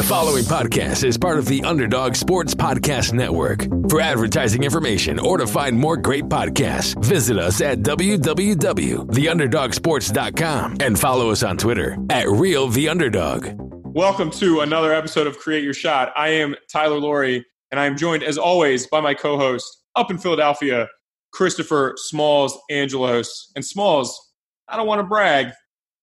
The following podcast is part of the Underdog Sports Podcast Network. For advertising information or to find more great podcasts, visit us at www.theunderdogsports.com and follow us on Twitter at Real The Underdog. Welcome to another episode of Create Your Shot. I am Tyler Laurie, and I am joined, as always, by my co host up in Philadelphia, Christopher Smalls Angelos. And Smalls, I don't want to brag,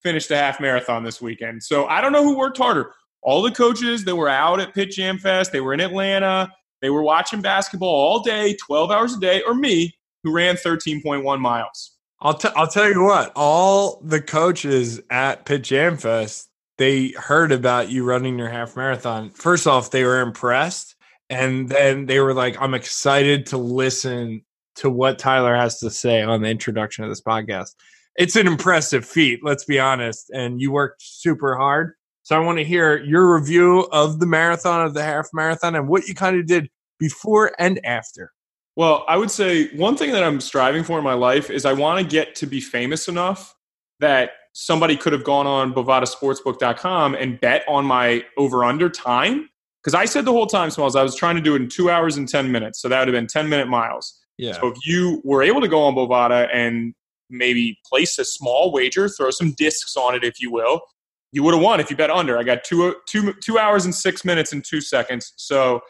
finished a half marathon this weekend. So I don't know who worked harder. All the coaches that were out at Pitt Jam Fest, they were in Atlanta, they were watching basketball all day, 12 hours a day, or me, who ran 13.1 miles. I'll, t- I'll tell you what, all the coaches at Pitt Jam Fest, they heard about you running your half marathon. First off, they were impressed. And then they were like, I'm excited to listen to what Tyler has to say on the introduction of this podcast. It's an impressive feat, let's be honest. And you worked super hard. So I want to hear your review of the marathon, of the half marathon, and what you kind of did before and after. Well, I would say one thing that I'm striving for in my life is I want to get to be famous enough that somebody could have gone on bovadasportsbook.com and bet on my over under time. Because I said the whole time, Smalls, I was trying to do it in two hours and 10 minutes. So that would have been 10 minute miles. Yeah. So if you were able to go on Bovada and maybe place a small wager, throw some discs on it, if you will, you would have won if you bet under. I got two, two, two hours and six minutes and two seconds. So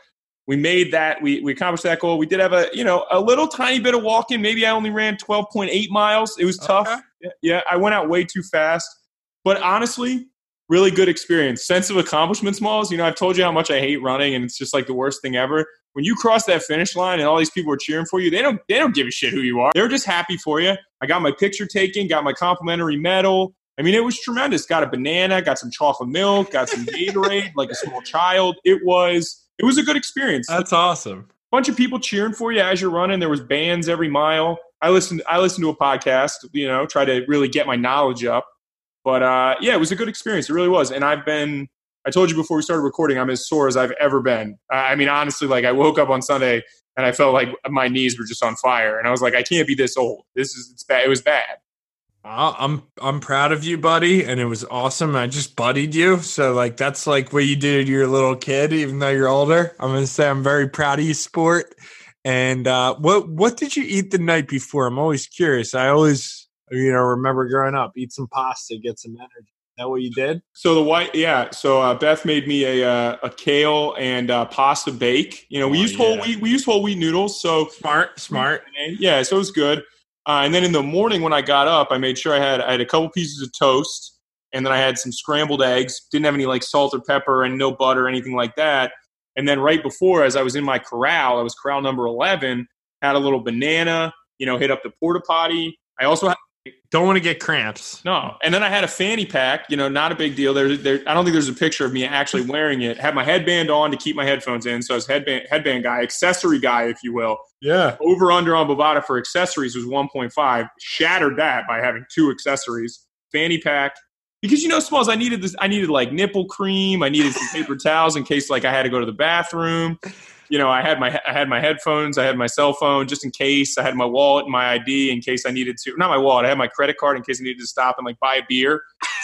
we made that. We, we accomplished that goal. We did have a, you know, a little tiny bit of walking. Maybe I only ran 12.8 miles. It was tough. Okay. Yeah, I went out way too fast. But honestly, really good experience. Sense of accomplishment, Smalls. You know, I've told you how much I hate running, and it's just like the worst thing ever. When you cross that finish line and all these people are cheering for you, they don't they don't give a shit who you are. They're just happy for you. I got my picture taken, got my complimentary medal. I mean, it was tremendous. Got a banana, got some chocolate milk, got some Gatorade, like a small child. It was it was a good experience. That's awesome. bunch of people cheering for you as you're running. There was bands every mile. I listened. I listened to a podcast. You know, try to really get my knowledge up. But uh, yeah, it was a good experience. It really was. And I've been. I told you before we started recording, I'm as sore as I've ever been. I mean, honestly, like I woke up on Sunday and I felt like my knees were just on fire, and I was like, I can't be this old. This is it's bad. It was bad. Uh, I'm I'm proud of you, buddy, and it was awesome. I just buddied you, so like that's like what you did to your little kid, even though you're older. I'm gonna say I'm very proud of you, sport. And uh, what what did you eat the night before? I'm always curious. I always you know remember growing up, eat some pasta, get some energy. Is that what you did? So the white, yeah. So uh, Beth made me a uh, a kale and uh, pasta bake. You know, we Oh, used whole yeah. wheat. We used whole wheat noodles. So Smart, smart. yeah, so it was good. Uh, and then in the morning when I got up, I made sure I had I had a couple pieces of toast, and then I had some scrambled eggs. Didn't have any like salt or pepper and no butter or anything like that. And then right before, as I was in my corral, I was corral number eleven. Had a little banana. You know, hit up the porta potty. I also had Don't want to get cramps. no, and then I had a fanny pack. You know, not a big deal. There, there. I don't think there's a picture of me actually wearing it. Had my headband on to keep my headphones in, so I was headband headband guy, accessory guy, if you will. Yeah. Over under on Bovada for accessories was 1.5. Shattered that by having two accessories. Fanny pack. Because you know, Smalls, I needed this. I needed like nipple cream. I needed some paper towels in case like I had to go to the bathroom. You know, I had my I had my headphones. I had my cell phone just in case. I had my wallet and my ID in case I needed to. Not my wallet. I had my credit card in case I needed to stop and like buy a beer.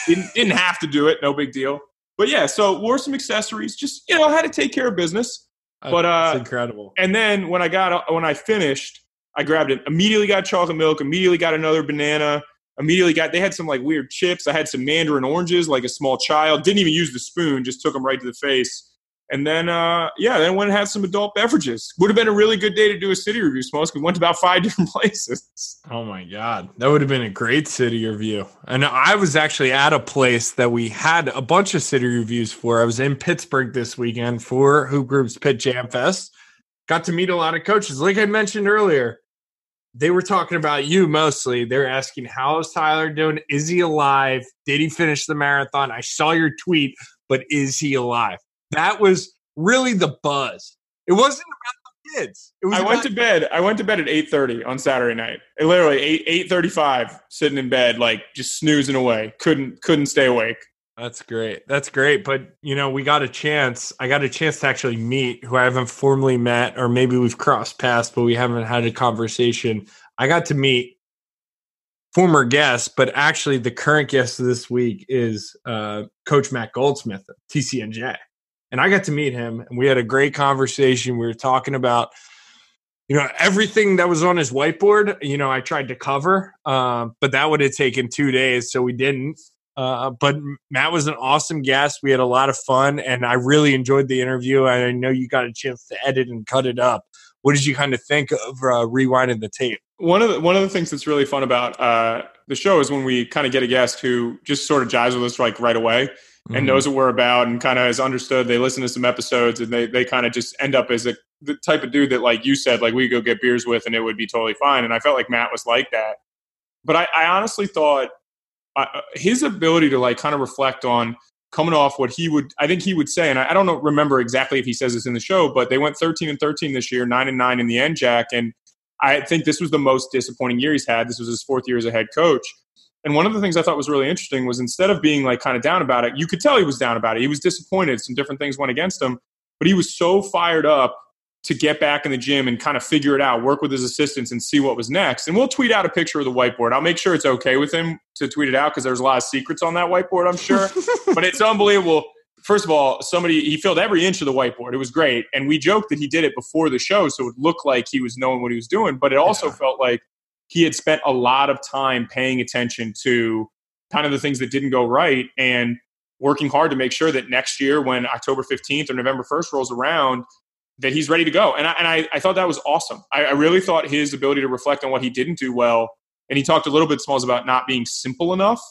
Didn't didn't have to do it. No big deal. But yeah, so wore some accessories. Just you know, I had to take care of business. But, uh, That's incredible. And then when I got when I finished, I grabbed it. Immediately got chocolate milk. Immediately got another banana. Immediately got. They had some like weird chips. I had some mandarin oranges, like a small child. Didn't even use the spoon. Just took them right to the face. And then, uh, yeah, then went and had some adult beverages. Would have been a really good day to do a city review, Smokes. We went to about five different places. Oh my god, that would have been a great city review. And I was actually at a place that we had a bunch of city reviews for. I was in Pittsburgh this weekend for Hoop Group's Pitt Jam Fest. Got to meet a lot of coaches. Like I mentioned earlier, they were talking about you mostly. They're asking, "How is Tyler doing? Is he alive? Did he finish the marathon?" I saw your tweet, but is he alive? That was really the buzz. It wasn't about the kids. It was I went to bed. I went to bed at eight thirty on Saturday night. I literally eight eight thirty five, sitting in bed, like just snoozing away. Couldn't couldn't stay awake. That's great. That's great. But you know, we got a chance. I got a chance to actually meet who I haven't formally met, or maybe we've crossed paths, but we haven't had a conversation. I got to meet former guest, but actually the current guest of this week is uh, Coach Matt Goldsmith of TCNJ. And I got to meet him, and we had a great conversation. We were talking about you know everything that was on his whiteboard you know i tried to cover uh, but that would have taken two days so we didn't. Uh, but matt was an awesome guest. We had a lot of fun and i really enjoyed the interview i know you got a chance to edit and cut it up. What did you kind of think of uh, rewinding the tape? One of the one of the things that's really fun about uh, the show is when we kind of get a guest who just sort of jives with us like right away and mm-hmm. knows what we're about and kind of has understood. They listen to some episodes and they they kind of just end up as a the type of dude that like you said like we go get beers with and it would be totally fine. And I felt like Matt was like that. But I, I honestly thought uh, uh his ability to like kind of reflect on coming off what he would I think he would say and I, I don't know, remember exactly if he says this in the show, but they went 13 and 13 this year, 9 and 9 in the end, Jack, and I think this was the most disappointing year he's had. This was his fourth year as a head coach. And one of the things I thought was really interesting was instead of being like kind of down about it, you could tell he was down about it. He was disappointed. Some different things went against him, but he was so fired up to get back in the gym and kind of figure it out, work with his assistants and see what was next. And we'll tweet out a picture of the whiteboard. I'll make sure it's okay with him to tweet it out because there's a lot of secrets on that whiteboard, I'm sure. but it's unbelievable. First of all, somebody he filled every inch of the whiteboard. It was great. And we joked that he did it before the show, so it looked like he was knowing what he was doing, but it also yeah. felt like he had spent a lot of time paying attention to kind of the things that didn't go right and working hard to make sure that next year when October 15th or November 1st rolls around, that he's ready to go. And I, and I, I thought that was awesome. I, I, really thought his ability to reflect on what he didn't do well, and he talked a little bit, Smalls, about not being simple enough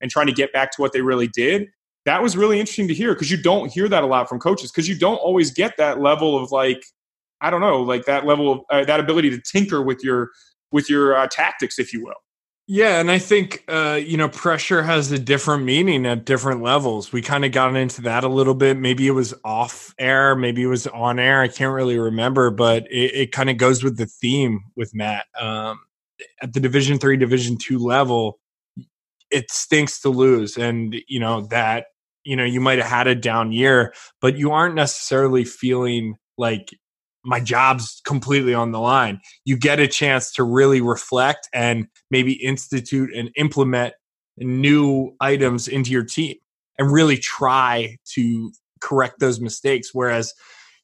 and trying to get back to what they really did. That was really interesting to hear because you don't hear that a lot from coaches because you don't always get that level of like, I don't know, like that level of uh, that ability to tinker with your with your uh, tactics, if you will. Yeah, and I think uh, you know pressure has a different meaning at different levels. We kind of got into that a little bit. Maybe it was off air, maybe it was on air. I can't really remember, but it, it kind of goes with the theme with Matt um, at the Division three, Division two level. It stinks to lose, and you know that you know you might have had a down year, but you aren't necessarily feeling like my job's completely on the line. You get a chance to really reflect and maybe institute and implement new items into your team and really try to correct those mistakes. Whereas,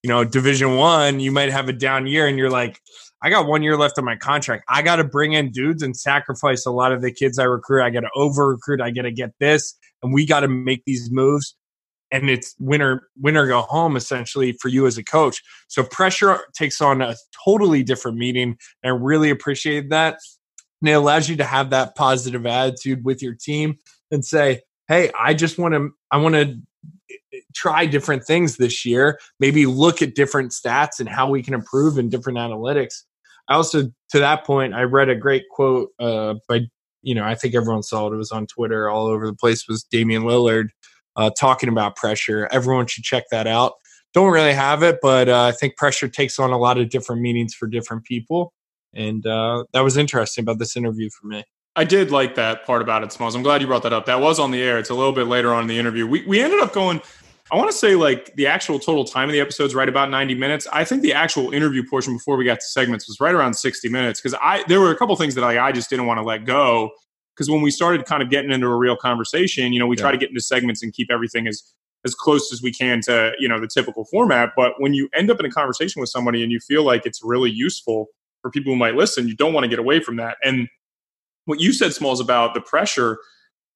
you know, Division One, you might have a down year and you're like, I got one year left on my contract. I got to bring in dudes and sacrifice a lot of the kids I recruit. I got to over recruit. I got to get this, and we got to make these moves and it's winner winner go home essentially for you as a coach. So pressure takes on a totally different meaning. And I really appreciate that. And it allows you to have that positive attitude with your team and say, "Hey, I just want to I want to try different things this year. Maybe look at different stats and how we can improve in different analytics." I also, to that point, I read a great quote uh, by you know I think everyone saw it. It was on Twitter all over the place. Was Damian Lillard uh, talking about pressure. Everyone should check that out. Don't really have it, but uh, I think pressure takes on a lot of different meanings for different people. And uh, that was interesting about this interview for me. I did like that part about it, Smalls. I'm glad you brought that up. That was on the air. It's a little bit later on in the interview. We, we ended up going, I want to say like the actual total time of the episode is right about 90 minutes. I think the actual interview portion before we got to segments was right around 60 minutes because I there were a couple things that I, I just didn't want to let go because when we started kind of getting into a real conversation, you know, we yeah. try to get into segments and keep everything as as close as we can to you know the typical format. But when you end up in a conversation with somebody and you feel like it's really useful for people who might listen, you don't want to get away from that. And what you said, Smalls, about the pressure.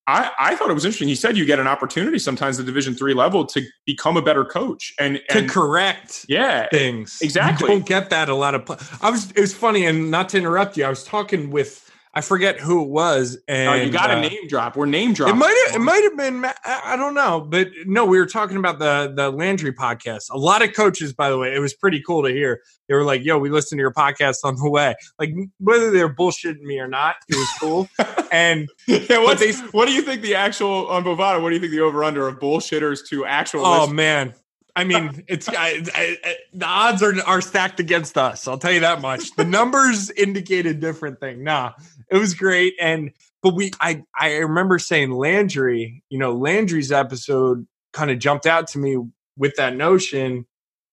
I, I thought it was interesting. He said you get an opportunity sometimes at Division three level to become a better coach and, and to correct yeah things. Exactly, you don't get that a lot of. I was. It was funny, and not to interrupt you. I was talking with I forget who it was. And oh, you got uh, a name drop. We're name dropping. It might have. It might have been. I don't know, but no, we were talking about the the Landry podcast. A lot of coaches, by the way, it was pretty cool to hear. They were like, "Yo, we listened to your podcast on the way." Like whether they're bullshitting me or not, it was cool. and yeah, what they, what do you think the actual on Bovada? What do you think the over under of bullshitters to actual? Oh listeners? man, I mean, it's I, I, I, the odds are are stacked against us. I'll tell you that much. The numbers indicate a different thing. Nah, it was great. And but we I I remember saying Landry, you know, Landry's episode kind of jumped out to me with that notion.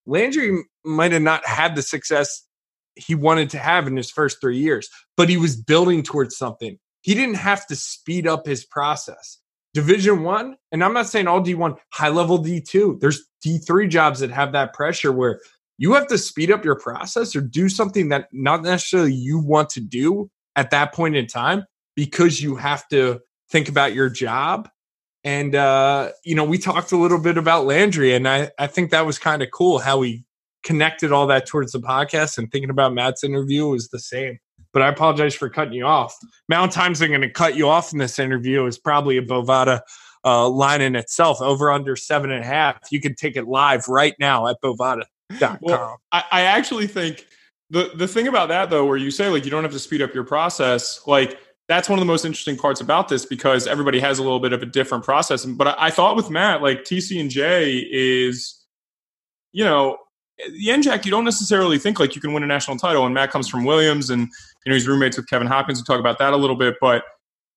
Landry might have not had the success he wanted to have in his first three years, but he was building towards something. He didn't have to speed up his process. Division one, and I'm not saying all D1, high level D2. There's D3 jobs that have that pressure where you have to speed up your process or do something that not necessarily you want to do at that point in time because you have to think about your job. And uh, you know, we talked a little bit about Landry, and I, I think that was kind of cool how we connected all that towards the podcast and thinking about Matt's interview was the same. But I apologize for cutting you off. Amount times I'm going to cut you off in this interview is probably a Bovada uh, line in itself, over under seven and a half. You can take it live right now at Bovada.com. Well, I, I actually think the the thing about that though, where you say like you don't have to speed up your process, like that's one of the most interesting parts about this because everybody has a little bit of a different process. But I, I thought with Matt, like TCNJ is, you know, the NJAC, you don't necessarily think like you can win a national title. And Matt comes from Williams, and you know he's roommates with Kevin Hopkins. We talk about that a little bit, but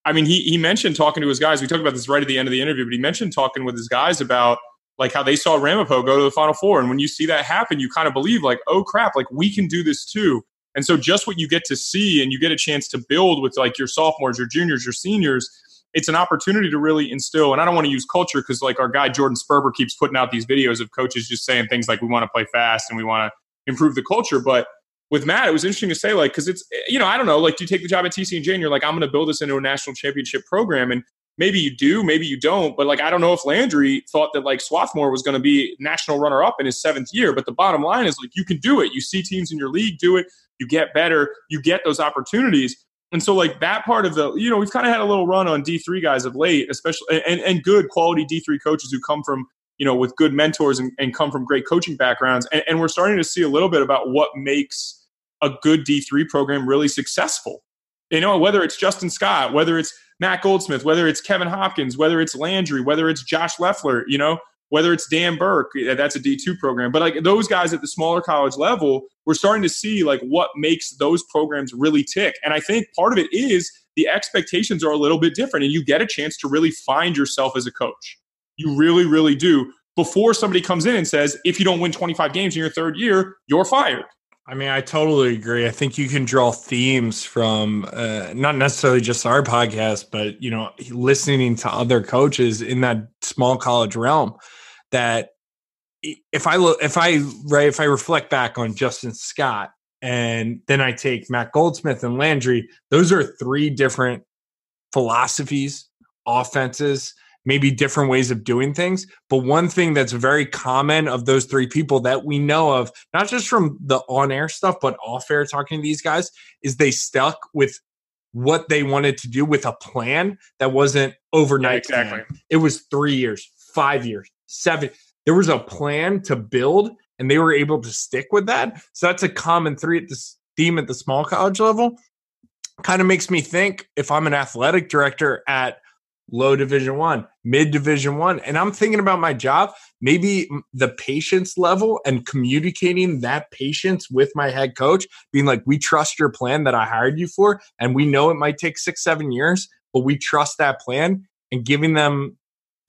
I mean, he he mentioned talking to his guys. We talked about this right at the end of the interview, but he mentioned talking with his guys about like how they saw Ramapo go to the Final Four, and when you see that happen, you kind of believe like, oh crap, like we can do this too. And so just what you get to see and you get a chance to build with like your sophomores, your juniors, your seniors, it's an opportunity to really instill. And I don't want to use culture because like our guy Jordan Sperber keeps putting out these videos of coaches just saying things like we want to play fast and we want to improve the culture. But with Matt, it was interesting to say like because it's eh, you know I don't know like do you take the job at TC and you're like I'm going to build this into a national championship program and maybe you do, maybe you don't. But like, I don't know if Landry thought that like Swarthmore was going to be national runner up in his seventh year. But the bottom line is like, you can do it. You see teams in your league do it. You get better. You get those opportunities. And so like that part of the, you know, we've kind of had a little run on D3 guys of late, especially and, and good quality D3 coaches who come from, you know, with good mentors and, and come from great coaching backgrounds. And, and we're starting to see a little bit about what makes a good D3 program really successful. You know, whether it's Justin Scott, whether it's Matt Goldsmith, whether it's Kevin Hopkins, whether it's Landry, whether it's Josh Leffler, you know, whether it's Dan Burke, that's a D2 program. But like those guys at the smaller college level, we're starting to see like what makes those programs really tick. And I think part of it is the expectations are a little bit different and you get a chance to really find yourself as a coach. You really, really do. Before somebody comes in and says, if you don't win 25 games in your third year, you're fired. I mean, I totally agree. I think you can draw themes from uh, not necessarily just our podcast, but you know, listening to other coaches in that small college realm. That if I look, if I right, if I reflect back on Justin Scott, and then I take Matt Goldsmith and Landry, those are three different philosophies, offenses, maybe different ways of doing things. But one thing that's very common of those three people that we know of, not just from the on air stuff, but off air talking to these guys, is they stuck with what they wanted to do with a plan that wasn't overnight. Yeah, exactly. It was three years, five years, seven. There was a plan to build, and they were able to stick with that. So that's a common three at this theme at the small college level. Kind of makes me think if I'm an athletic director at low division one, mid division one. And I'm thinking about my job, maybe the patience level and communicating that patience with my head coach, being like, we trust your plan that I hired you for. And we know it might take six, seven years, but we trust that plan and giving them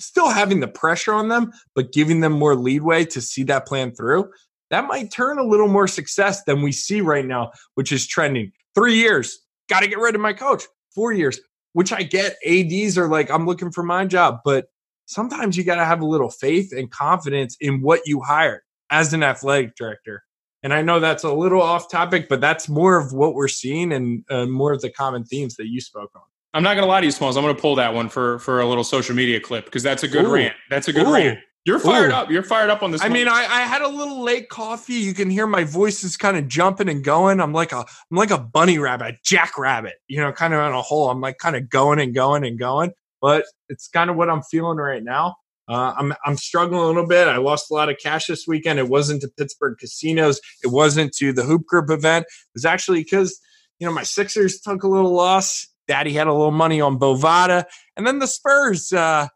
still having the pressure on them, but giving them more leadway to see that plan through. That might turn a little more success than we see right now, which is trending. Three years, got to get rid of my coach. Four years, which I get. ADs are like, I'm looking for my job, but sometimes you got to have a little faith and confidence in what you hire as an athletic director. And I know that's a little off topic, but that's more of what we're seeing and uh, more of the common themes that you spoke on. I'm not going to lie to you, Smalls. I'm going to pull that one for for a little social media clip because that's a good Ooh. rant. That's a good Ooh. rant. You're fired Ooh. up. You're fired up on this. I mean, I, I, had a little late coffee. You can hear my voice is kind of jumping and going. I'm like a I'm like a bunny rabbit, jackrabbit. You know, kind of on a hole. I'm like kind of going and going and going. But it's kind of what I'm feeling right now. Uh, I'm I'm struggling a little bit. I lost a lot of cash this weekend. It wasn't to Pittsburgh casinos. It wasn't to the Hoop Group event. It was actually because you know my Sixers took a little loss. Daddy had a little money on Bovada, and then the Spurs. Uh,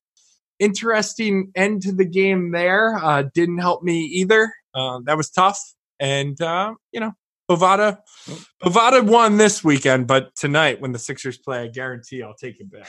interesting end to the game there. Uh, didn't help me either. Uh, that was tough. And, uh, you know, Bovada, Bovada won this weekend, but tonight when the Sixers play, I guarantee I'll take it back.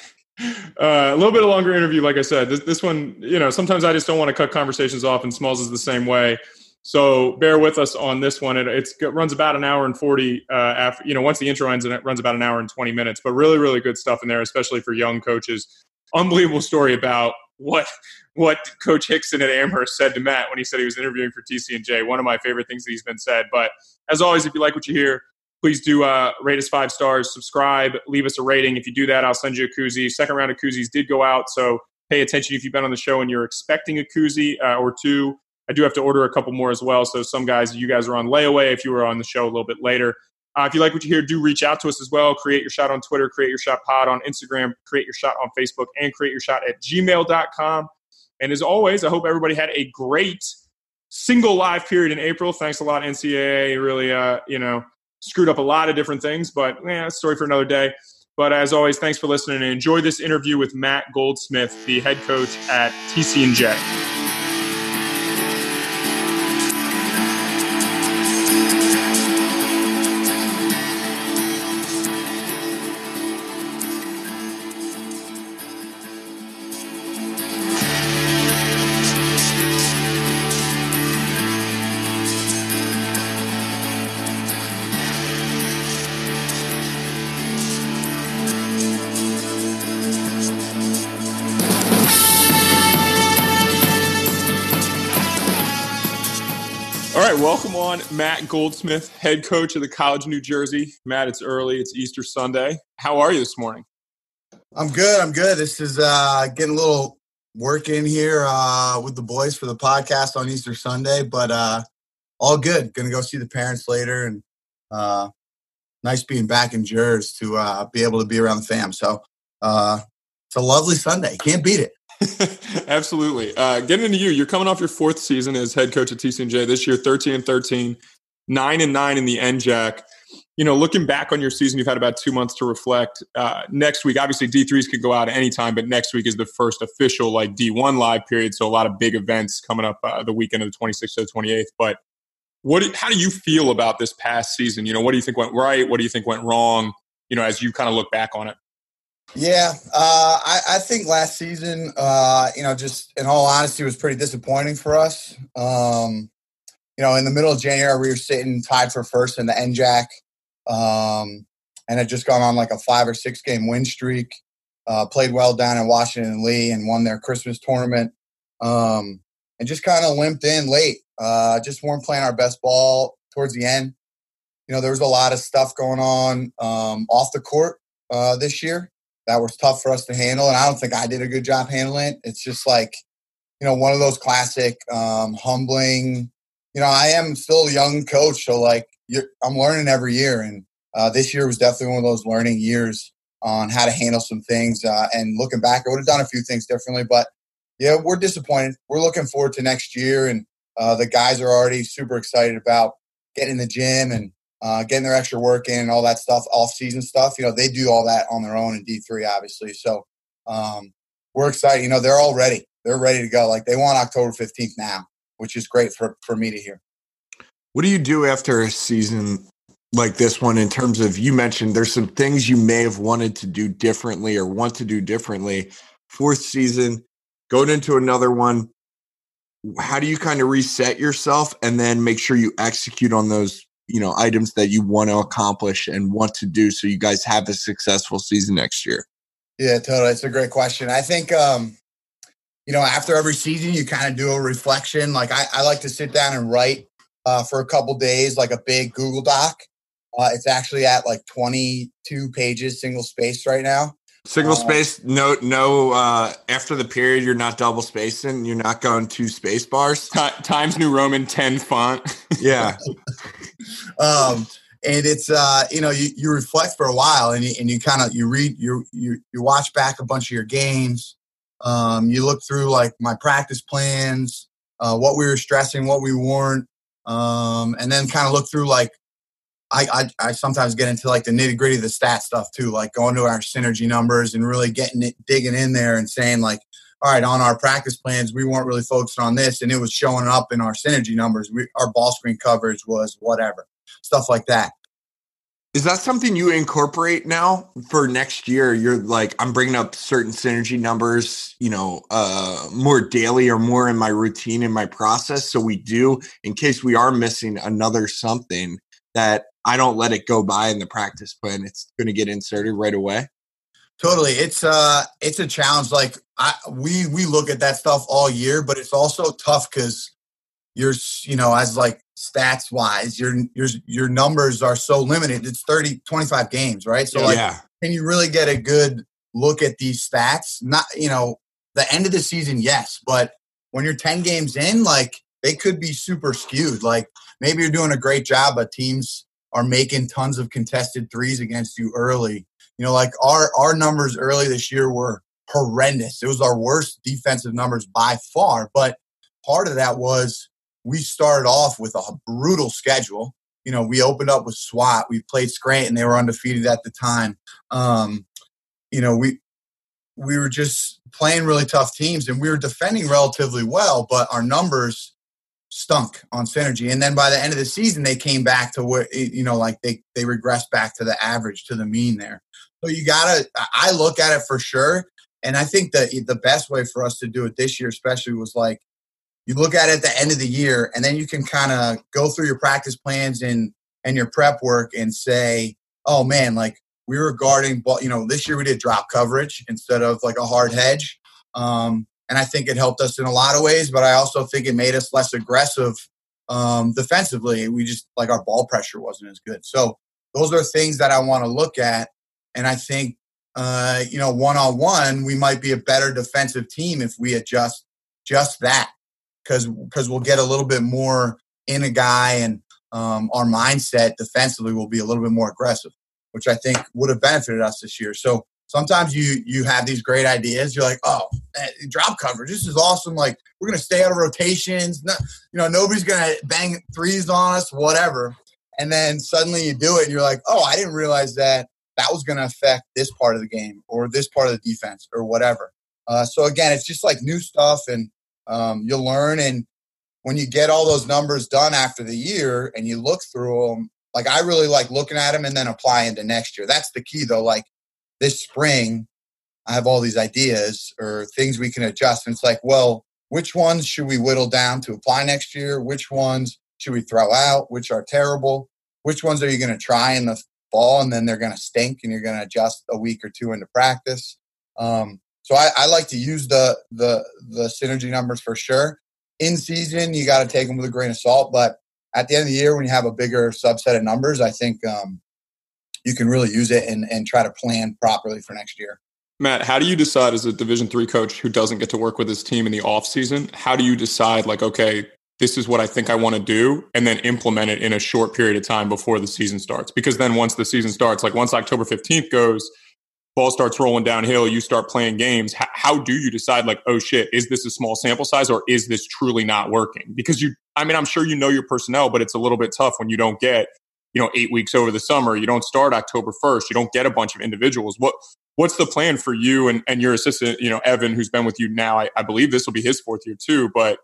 Uh, a little bit of longer interview, like I said. This, this one, you know, sometimes I just don't want to cut conversations off, and Smalls is the same way. So bear with us on this one. It it's, it runs about an hour and forty. Uh, after you know, once the intro ends, and it runs about an hour and twenty minutes. But really, really good stuff in there, especially for young coaches. Unbelievable story about what what Coach Hixon at Amherst said to Matt when he said he was interviewing for TCNJ. One of my favorite things that he's been said. But as always, if you like what you hear, please do uh, rate us five stars, subscribe, leave us a rating. If you do that, I'll send you a koozie. Second round of koozies did go out, so pay attention if you've been on the show and you're expecting a koozie uh, or two. I do have to order a couple more as well. So some guys, you guys are on layaway. If you were on the show a little bit later, uh, if you like what you hear, do reach out to us as well. Create your shot on Twitter, create your shot pod on Instagram, create your shot on Facebook, and create your shot at gmail.com. And as always, I hope everybody had a great single live period in April. Thanks a lot, NCAA. Really, uh, you know, screwed up a lot of different things, but yeah, story for another day. But as always, thanks for listening and enjoy this interview with Matt Goldsmith, the head coach at TCNJ. welcome on Matt Goldsmith, head coach of the College of New Jersey. Matt, it's early. It's Easter Sunday. How are you this morning? I'm good. I'm good. This is uh, getting a little work in here uh, with the boys for the podcast on Easter Sunday, but uh, all good. Going to go see the parents later, and uh, nice being back in Jersey to uh, be able to be around the fam. So uh, it's a lovely Sunday. Can't beat it. Absolutely. Uh, getting into you, you're coming off your fourth season as head coach at TCNJ this year, 13 and 13, nine and nine in the NJAC. You know, looking back on your season, you've had about two months to reflect. Uh, next week, obviously D3s could go out at any time, but next week is the first official like D1 live period. So a lot of big events coming up uh, the weekend of the 26th to the 28th. But what? Do, how do you feel about this past season? You know, what do you think went right? What do you think went wrong? You know, as you kind of look back on it. Yeah, uh, I, I, think last season, uh, you know, just in all honesty, was pretty disappointing for us. Um, you know, in the middle of January, we were sitting tied for first in the NJAC, um, and had just gone on like a five or six game win streak. Uh, played well down in Washington Lee and won their Christmas tournament, um, and just kind of limped in late. Uh, just weren't playing our best ball towards the end. You know, there was a lot of stuff going on um, off the court uh, this year that was tough for us to handle. And I don't think I did a good job handling it. It's just like, you know, one of those classic, um, humbling, you know, I am still a young coach. So like I'm learning every year. And uh, this year was definitely one of those learning years on how to handle some things. Uh, and looking back, I would have done a few things differently, but yeah, we're disappointed. We're looking forward to next year. And uh, the guys are already super excited about getting in the gym and uh, getting their extra work in and all that stuff, off season stuff. You know, they do all that on their own in D three, obviously. So um, we're excited. You know, they're all ready. They're ready to go. Like they want October fifteenth now, which is great for for me to hear. What do you do after a season like this one in terms of you mentioned there's some things you may have wanted to do differently or want to do differently. Fourth season, going into another one. How do you kind of reset yourself and then make sure you execute on those you know items that you want to accomplish and want to do so you guys have a successful season next year? Yeah totally it's a great question. I think um you know after every season you kind of do a reflection like I, I like to sit down and write uh, for a couple days like a big google doc. Uh, it's actually at like 22 pages single space right now Single uh, space, no, no. Uh, after the period, you're not double spacing. You're not going two space bars. T- Times New Roman ten font. yeah. um, and it's uh, you know, you, you reflect for a while, and you and you kind of you read you you you watch back a bunch of your games. Um, you look through like my practice plans, uh, what we were stressing, what we weren't, um, and then kind of look through like I, I, I sometimes get into like the nitty gritty of the stat stuff too, like going to our synergy numbers and really getting it, digging in there and saying like, all right, on our practice plans, we weren't really focused on this, and it was showing up in our synergy numbers. We, our ball screen coverage was whatever, stuff like that. Is that something you incorporate now for next year? You're like, I'm bringing up certain synergy numbers, you know, uh, more daily or more in my routine in my process. So we do, in case we are missing another something, that I don't let it go by in the practice plan. It's going to get inserted right away. Totally, it's uh, it's a challenge. Like I, we we look at that stuff all year, but it's also tough because you're you know as like stats wise your your your numbers are so limited it's 30 25 games right so like yeah. can you really get a good look at these stats not you know the end of the season yes but when you're 10 games in like they could be super skewed like maybe you're doing a great job but teams are making tons of contested threes against you early you know like our our numbers early this year were horrendous it was our worst defensive numbers by far but part of that was we started off with a brutal schedule. You know, we opened up with SWAT. We played Scranton. They were undefeated at the time. Um, you know, we we were just playing really tough teams, and we were defending relatively well, but our numbers stunk on synergy. And then by the end of the season, they came back to where, you know, like they they regressed back to the average, to the mean there. So you gotta. I look at it for sure, and I think that the best way for us to do it this year, especially, was like you look at it at the end of the year and then you can kind of go through your practice plans and and your prep work and say oh man like we were guarding you know this year we did drop coverage instead of like a hard hedge um, and i think it helped us in a lot of ways but i also think it made us less aggressive um, defensively. We just like our ball pressure wasn't as good. So those are things that i want to look at. And i think uh, you know one on one we might be a better defensive team if we adjust just that because because we'll get a little bit more in a guy and um, our mindset defensively will be a little bit more aggressive, which I think would have benefited us this year. So sometimes you you have these great ideas. You're like, oh, drop coverage. This is awesome. Like we're gonna stay out of rotations. You know, nobody's gonna bang threes on us, whatever. And then suddenly you do it, and you're like, oh, I didn't realize that that was gonna affect this part of the game or this part of the defense or whatever. Uh, so again, it's just like new stuff and um, you'll learn. And when you get all those numbers done after the year and you look through them, like I really like looking at them and then applying to next year. That's the key though. Like this spring, I have all these ideas or things we can adjust. And it's like, well, which ones should we whittle down to apply next year? Which ones should we throw out? Which are terrible? Which ones are you going to try in the fall and then they're going to stink and you're going to adjust a week or two into practice? Um, so I, I like to use the the the synergy numbers for sure. In season, you got to take them with a grain of salt, but at the end of the year, when you have a bigger subset of numbers, I think um, you can really use it and, and try to plan properly for next year. Matt, how do you decide as a Division three coach who doesn't get to work with his team in the off season? How do you decide like, okay, this is what I think I want to do, and then implement it in a short period of time before the season starts? Because then once the season starts, like once October fifteenth goes, ball starts rolling downhill, you start playing games. H- how do you decide, like, oh shit, is this a small sample size or is this truly not working? Because you, I mean, I'm sure you know your personnel, but it's a little bit tough when you don't get, you know, eight weeks over the summer. You don't start October 1st. You don't get a bunch of individuals. What, what's the plan for you and, and your assistant, you know, Evan, who's been with you now? I, I believe this will be his fourth year too, but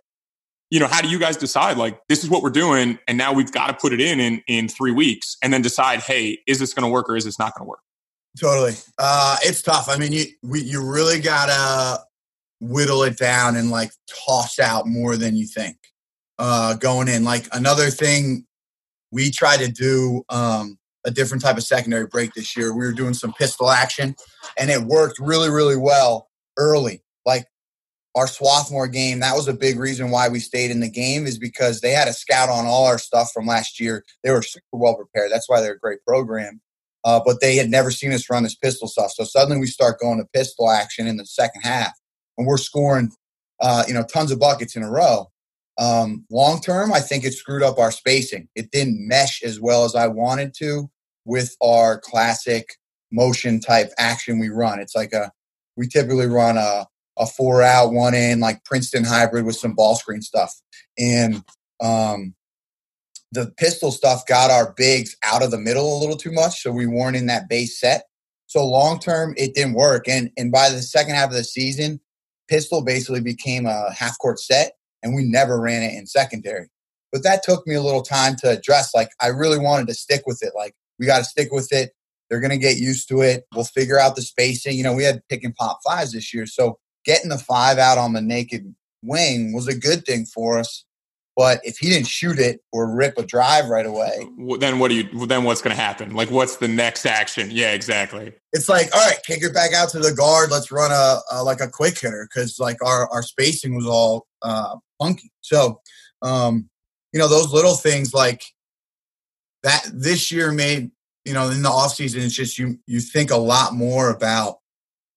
you know, how do you guys decide like this is what we're doing and now we've got to put it in in in 3 weeks and then decide, hey, is this going to work or is this not going to work? Totally. Uh, it's tough. I mean, you we, you really gotta whittle it down and like toss out more than you think uh, going in. Like another thing, we tried to do um, a different type of secondary break this year. We were doing some pistol action, and it worked really, really well early. Like our Swarthmore game, that was a big reason why we stayed in the game, is because they had a scout on all our stuff from last year. They were super well prepared. That's why they're a great program uh, but they had never seen us run this pistol stuff. So suddenly we start going to pistol action in the second half, and we're scoring, uh, you know, tons of buckets in a row. Um, long term, I think it screwed up our spacing. It didn't mesh as well as I wanted to with our classic motion type action we run. It's like a we typically run a a four out, one in, like Princeton hybrid with some ball screen stuff, and um, the pistol stuff got our bigs out of the middle a little too much, so we weren't in that base set. So long term, it didn't work, and and by the second half of the season, pistol basically became a half court set, and we never ran it in secondary. But that took me a little time to address. Like I really wanted to stick with it. Like we got to stick with it. They're going to get used to it. We'll figure out the spacing. You know, we had pick and pop fives this year, so getting the five out on the naked wing was a good thing for us But if he didn't shoot it or rip a drive right away, then what do you? Then what's going to happen? Like, what's the next action? Yeah, exactly. It's like, all right, kick it back out to the guard. Let's run a, a like a quick hitter because like our our spacing was all uh, funky. So, um, you know, those little things like that. This year made you know in the off season, it's just you you think a lot more about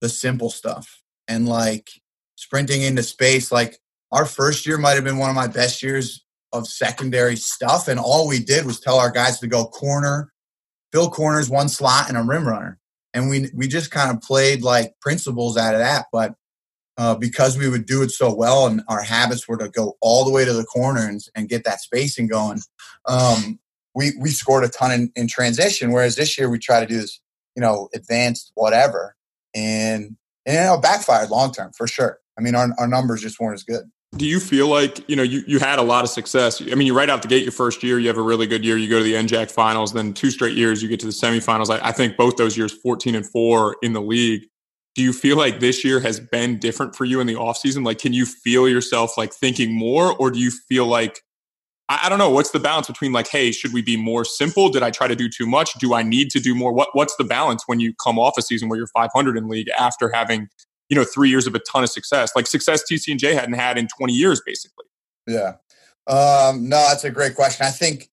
the simple stuff and like sprinting into space. Like our first year might have been one of my best years of secondary stuff. And all we did was tell our guys to go corner, fill corners, one slot, and a rim runner. And we we just kind of played like principles out of that. But uh, because we would do it so well and our habits were to go all the way to the corner and, and get that spacing going, um, we, we scored a ton in, in transition. Whereas this year we try to do this, you know, advanced whatever. And, and you know, backfired long term for sure. I mean, our, our numbers just weren't as good do you feel like you know you, you had a lot of success? I mean you right out the gate your first year you have a really good year you go to the njac finals then two straight years you get to the semifinals. I, I think both those years 14 and 4 in the league do you feel like this year has been different for you in the offseason? Like can you feel yourself like thinking more or do you feel like I, I don't know what's the balance between like hey should we be more simple? Did i try to do too much? Do i need to do more? What what's the balance when you come off a season where you're 500 in league after having you know, three years of a ton of success, like success TCNJ hadn't had in 20 years, basically. Yeah. Um, no, that's a great question. I think,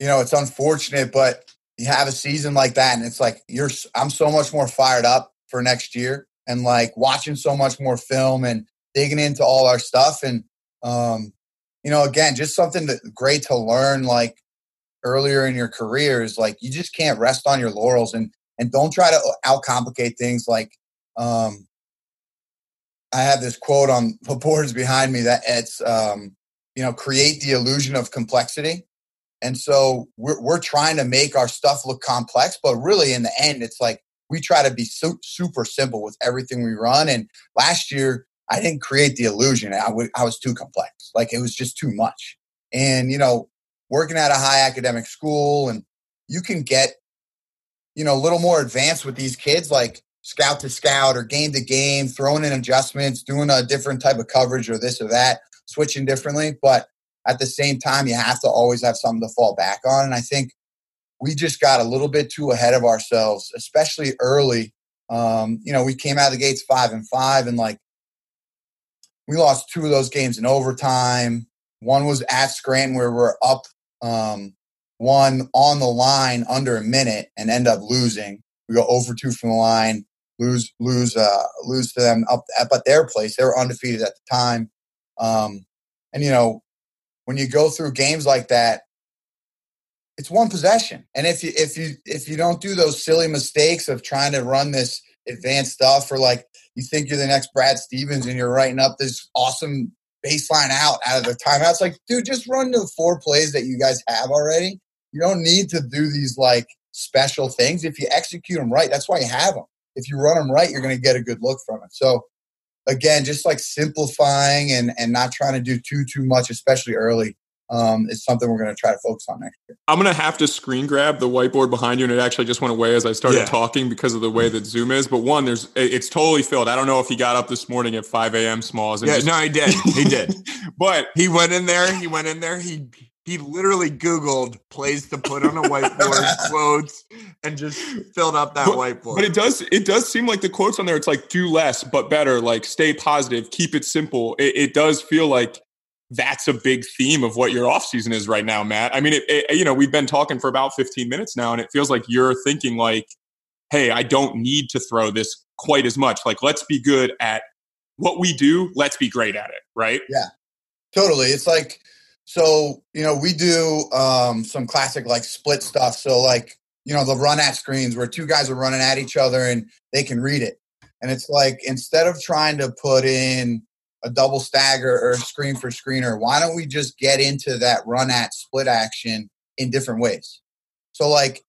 you know, it's unfortunate, but you have a season like that, and it's like you're. I'm so much more fired up for next year, and like watching so much more film and digging into all our stuff, and um, you know, again, just something that great to learn. Like earlier in your career is like you just can't rest on your laurels, and and don't try to outcomplicate things. Like um, I have this quote on the boards behind me that it's, um, you know, create the illusion of complexity. And so we're, we're trying to make our stuff look complex, but really in the end, it's like we try to be su- super simple with everything we run. And last year, I didn't create the illusion. I, w- I was too complex. Like it was just too much. And, you know, working at a high academic school and you can get, you know, a little more advanced with these kids. Like scout to scout or game to game, throwing in adjustments, doing a different type of coverage or this or that, switching differently. But at the same time, you have to always have something to fall back on. And I think we just got a little bit too ahead of ourselves, especially early. Um, you know, we came out of the gates five and five, and like we lost two of those games in overtime. One was at Scranton where we're up um, one on the line under a minute and end up losing. We go over two from the line lose lose uh, lose to them up at their place. They were undefeated at the time, um, and you know when you go through games like that, it's one possession. And if you if you if you don't do those silly mistakes of trying to run this advanced stuff or like you think you're the next Brad Stevens and you're writing up this awesome baseline out out of the timeout, it's like, dude, just run the four plays that you guys have already. You don't need to do these like special things. If you execute them right, that's why you have them if you run them right, you're going to get a good look from it. So again, just like simplifying and and not trying to do too too much, especially early. Um, is something we're going to try to focus on next year. I'm going to have to screen grab the whiteboard behind you, and it actually just went away as I started yeah. talking because of the way that Zoom is. But one, there's it's totally filled. I don't know if he got up this morning at 5 a.m. Smalls. yeah, just, no, he did. He did. but he went in there. He went in there. He he literally Googled plays to put on a whiteboard quotes and just filled up that but, whiteboard. But it does it does seem like the quotes on there, it's like do less but better, like stay positive, keep it simple. It, it does feel like that's a big theme of what your off season is right now, Matt. I mean, it, it, you know, we've been talking for about 15 minutes now, and it feels like you're thinking like, hey, I don't need to throw this quite as much. Like, let's be good at what we do. Let's be great at it, right? Yeah, totally. It's like so, you know, we do um, some classic like split stuff. So, like, you know, the run at screens where two guys are running at each other and they can read it. And it's like instead of trying to put in a double stagger or screen for screener, why don't we just get into that run at split action in different ways? So, like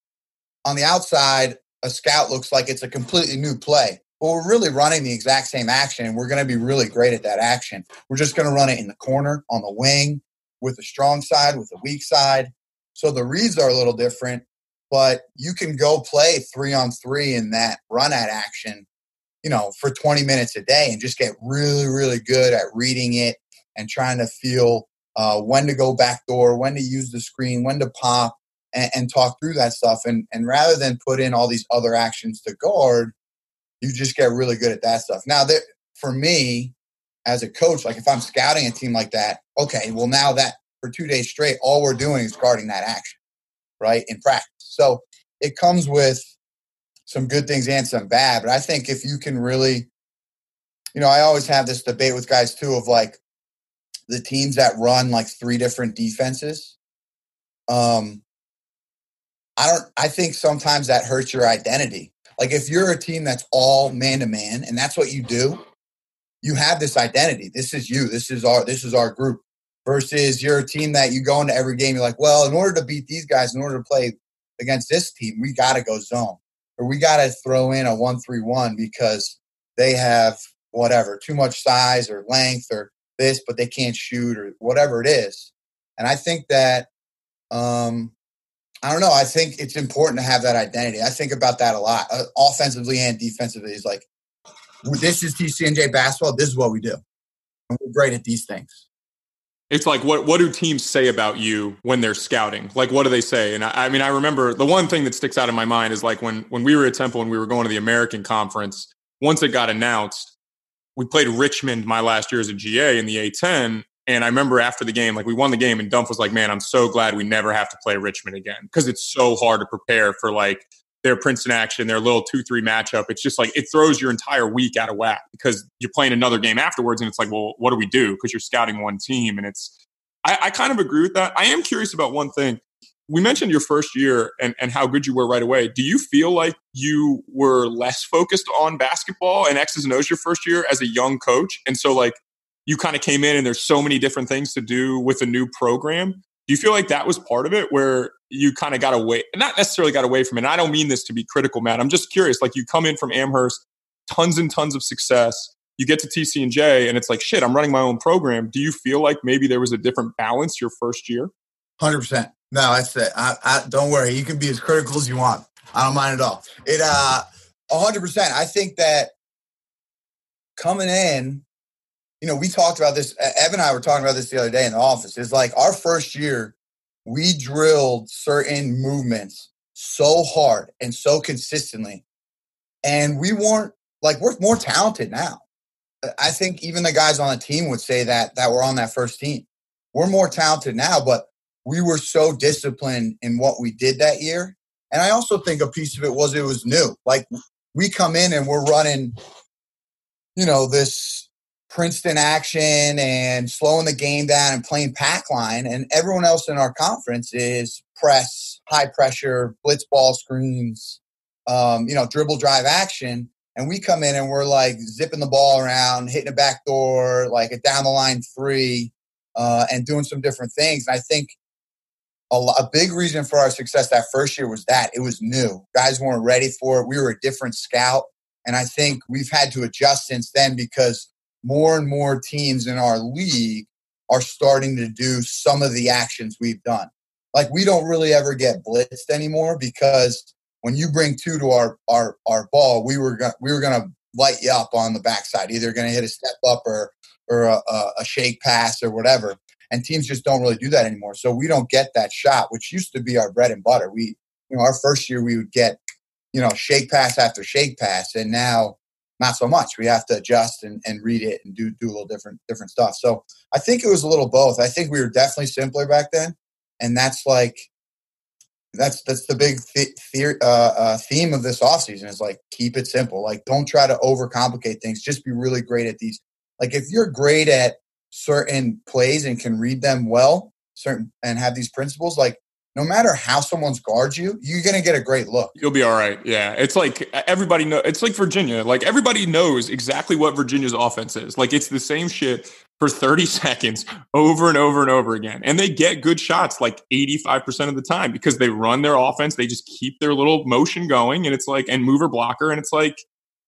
on the outside, a scout looks like it's a completely new play. But we're really running the exact same action and we're going to be really great at that action. We're just going to run it in the corner, on the wing, with a strong side, with a weak side. So the reads are a little different, but you can go play three on three in that run at action, you know, for 20 minutes a day and just get really, really good at reading it and trying to feel uh, when to go backdoor, when to use the screen, when to pop, and, and talk through that stuff. And and rather than put in all these other actions to guard, you just get really good at that stuff. Now, that for me as a coach, like if I'm scouting a team like that, okay, well now that for two days straight, all we're doing is guarding that action, right, in practice. So it comes with some good things and some bad. But I think if you can really, you know, I always have this debate with guys too of like the teams that run like three different defenses. Um, I don't. I think sometimes that hurts your identity. Like if you're a team that's all man to man and that's what you do, you have this identity. This is you. This is our. This is our group. Versus you're a team that you go into every game. You're like, well, in order to beat these guys, in order to play against this team, we got to go zone or we got to throw in a one three one because they have whatever too much size or length or this, but they can't shoot or whatever it is. And I think that um, I don't know. I think it's important to have that identity. I think about that a lot, uh, offensively and defensively. Is like this is TCNJ basketball. This is what we do. And we're great at these things. It's like what what do teams say about you when they're scouting? Like what do they say? And I, I, mean, I remember the one thing that sticks out in my mind is like when when we were at Temple and we were going to the American Conference. Once it got announced, we played Richmond my last year as a GA in the A10, and I remember after the game, like we won the game, and Dunph was like, "Man, I'm so glad we never have to play Richmond again because it's so hard to prepare for like their Princeton action, their little two three matchup. It's just like it throws your entire week out of whack because you're playing another game afterwards, and it's like, well, what do we do? Because you're scouting one team, and it's. I, I kind of agree with that. I am curious about one thing. We mentioned your first year and, and how good you were right away. Do you feel like you were less focused on basketball and X's and O's your first year as a young coach? And so, like, you kind of came in and there's so many different things to do with a new program. Do you feel like that was part of it where you kind of got away, not necessarily got away from it. And I don't mean this to be critical, Matt. I'm just curious. Like you come in from Amherst, tons and tons of success. You get to TCNJ, and it's like, shit, I'm running my own program. Do you feel like maybe there was a different balance your first year? Hundred percent. No, that's it. I, I, don't worry. You can be as critical as you want. I don't mind at all. It, uh, hundred percent. I think that coming in, you know, we talked about this. Evan and I were talking about this the other day in the office. Is like our first year, we drilled certain movements so hard and so consistently. And we weren't like we're more talented now. Uh, I think even the guys on the team would say that that were on that first team. We're more talented now, but we were so disciplined in what we did that year. And I also think a piece of it was it was new. Like we come in and we're running, you know, this Princeton action and slowing the game down and playing pack line. And everyone else in our conference is press, high pressure, blitz ball screens, um, you know, dribble drive action. And we come in and we're like zipping the ball around, hitting a back door, like a down the line three, uh, and doing some different things. And I think a, a big reason for our success that first year was that it was new. Guys weren't ready for it. We were a different scout. And I think we've had to adjust since then because more and more teams in our league are starting to do some of the actions we've done. Like we don't really ever get blitzed anymore because when you bring two to our our our ball, we were gonna, we were going to light you up on the backside, either going to hit a step up or or a, a shake pass or whatever. And teams just don't really do that anymore. So we don't get that shot, which used to be our bread and butter. We, you know, our first year we would get, you know, shake pass after shake pass, and now not so much. We have to adjust and, and read it and do do a little different different stuff. So I think it was a little both. I think we were definitely simpler back then, and that's like that's that's the big uh, uh, theme of this offseason is like keep it simple. Like don't try to overcomplicate things. Just be really great at these. Like if you're great at certain plays and can read them well, certain and have these principles, like no matter how someone's guards you, you're gonna get a great look. You'll be all right. Yeah, it's like everybody know. It's like Virginia. Like everybody knows exactly what Virginia's offense is. Like it's the same shit for 30 seconds over and over and over again, and they get good shots like 85 percent of the time because they run their offense. They just keep their little motion going, and it's like and mover blocker, and it's like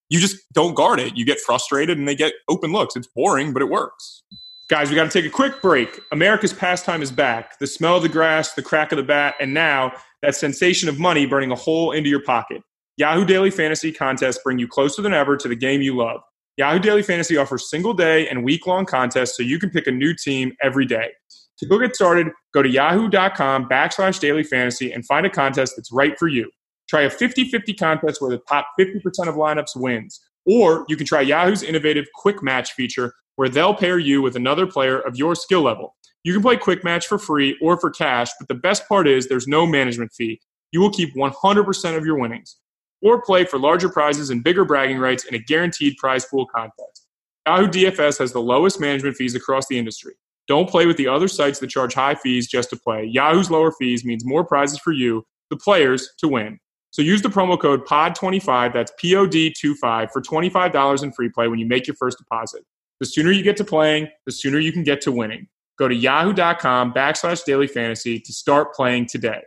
you just don't guard it. You get frustrated, and they get open looks. It's boring, but it works. Guys, we got to take a quick break. America's pastime is back. The smell of the grass, the crack of the bat, and now that sensation of money burning a hole into your pocket. Yahoo Daily Fantasy contests bring you closer than ever to the game you love. Yahoo Daily Fantasy offers single day and week long contests so you can pick a new team every day. To go get started, go to yahoo.com backslash daily fantasy and find a contest that's right for you. Try a 50 50 contest where the top 50% of lineups wins. Or you can try Yahoo's innovative quick match feature where they'll pair you with another player of your skill level. You can play quick match for free or for cash, but the best part is there's no management fee. You will keep 100% of your winnings. Or play for larger prizes and bigger bragging rights in a guaranteed prize pool contest. Yahoo DFS has the lowest management fees across the industry. Don't play with the other sites that charge high fees just to play. Yahoo's lower fees means more prizes for you, the players, to win. So use the promo code POD25, that's POD25, for $25 in free play when you make your first deposit. The sooner you get to playing, the sooner you can get to winning. Go to yahoo.com backslash daily fantasy to start playing today.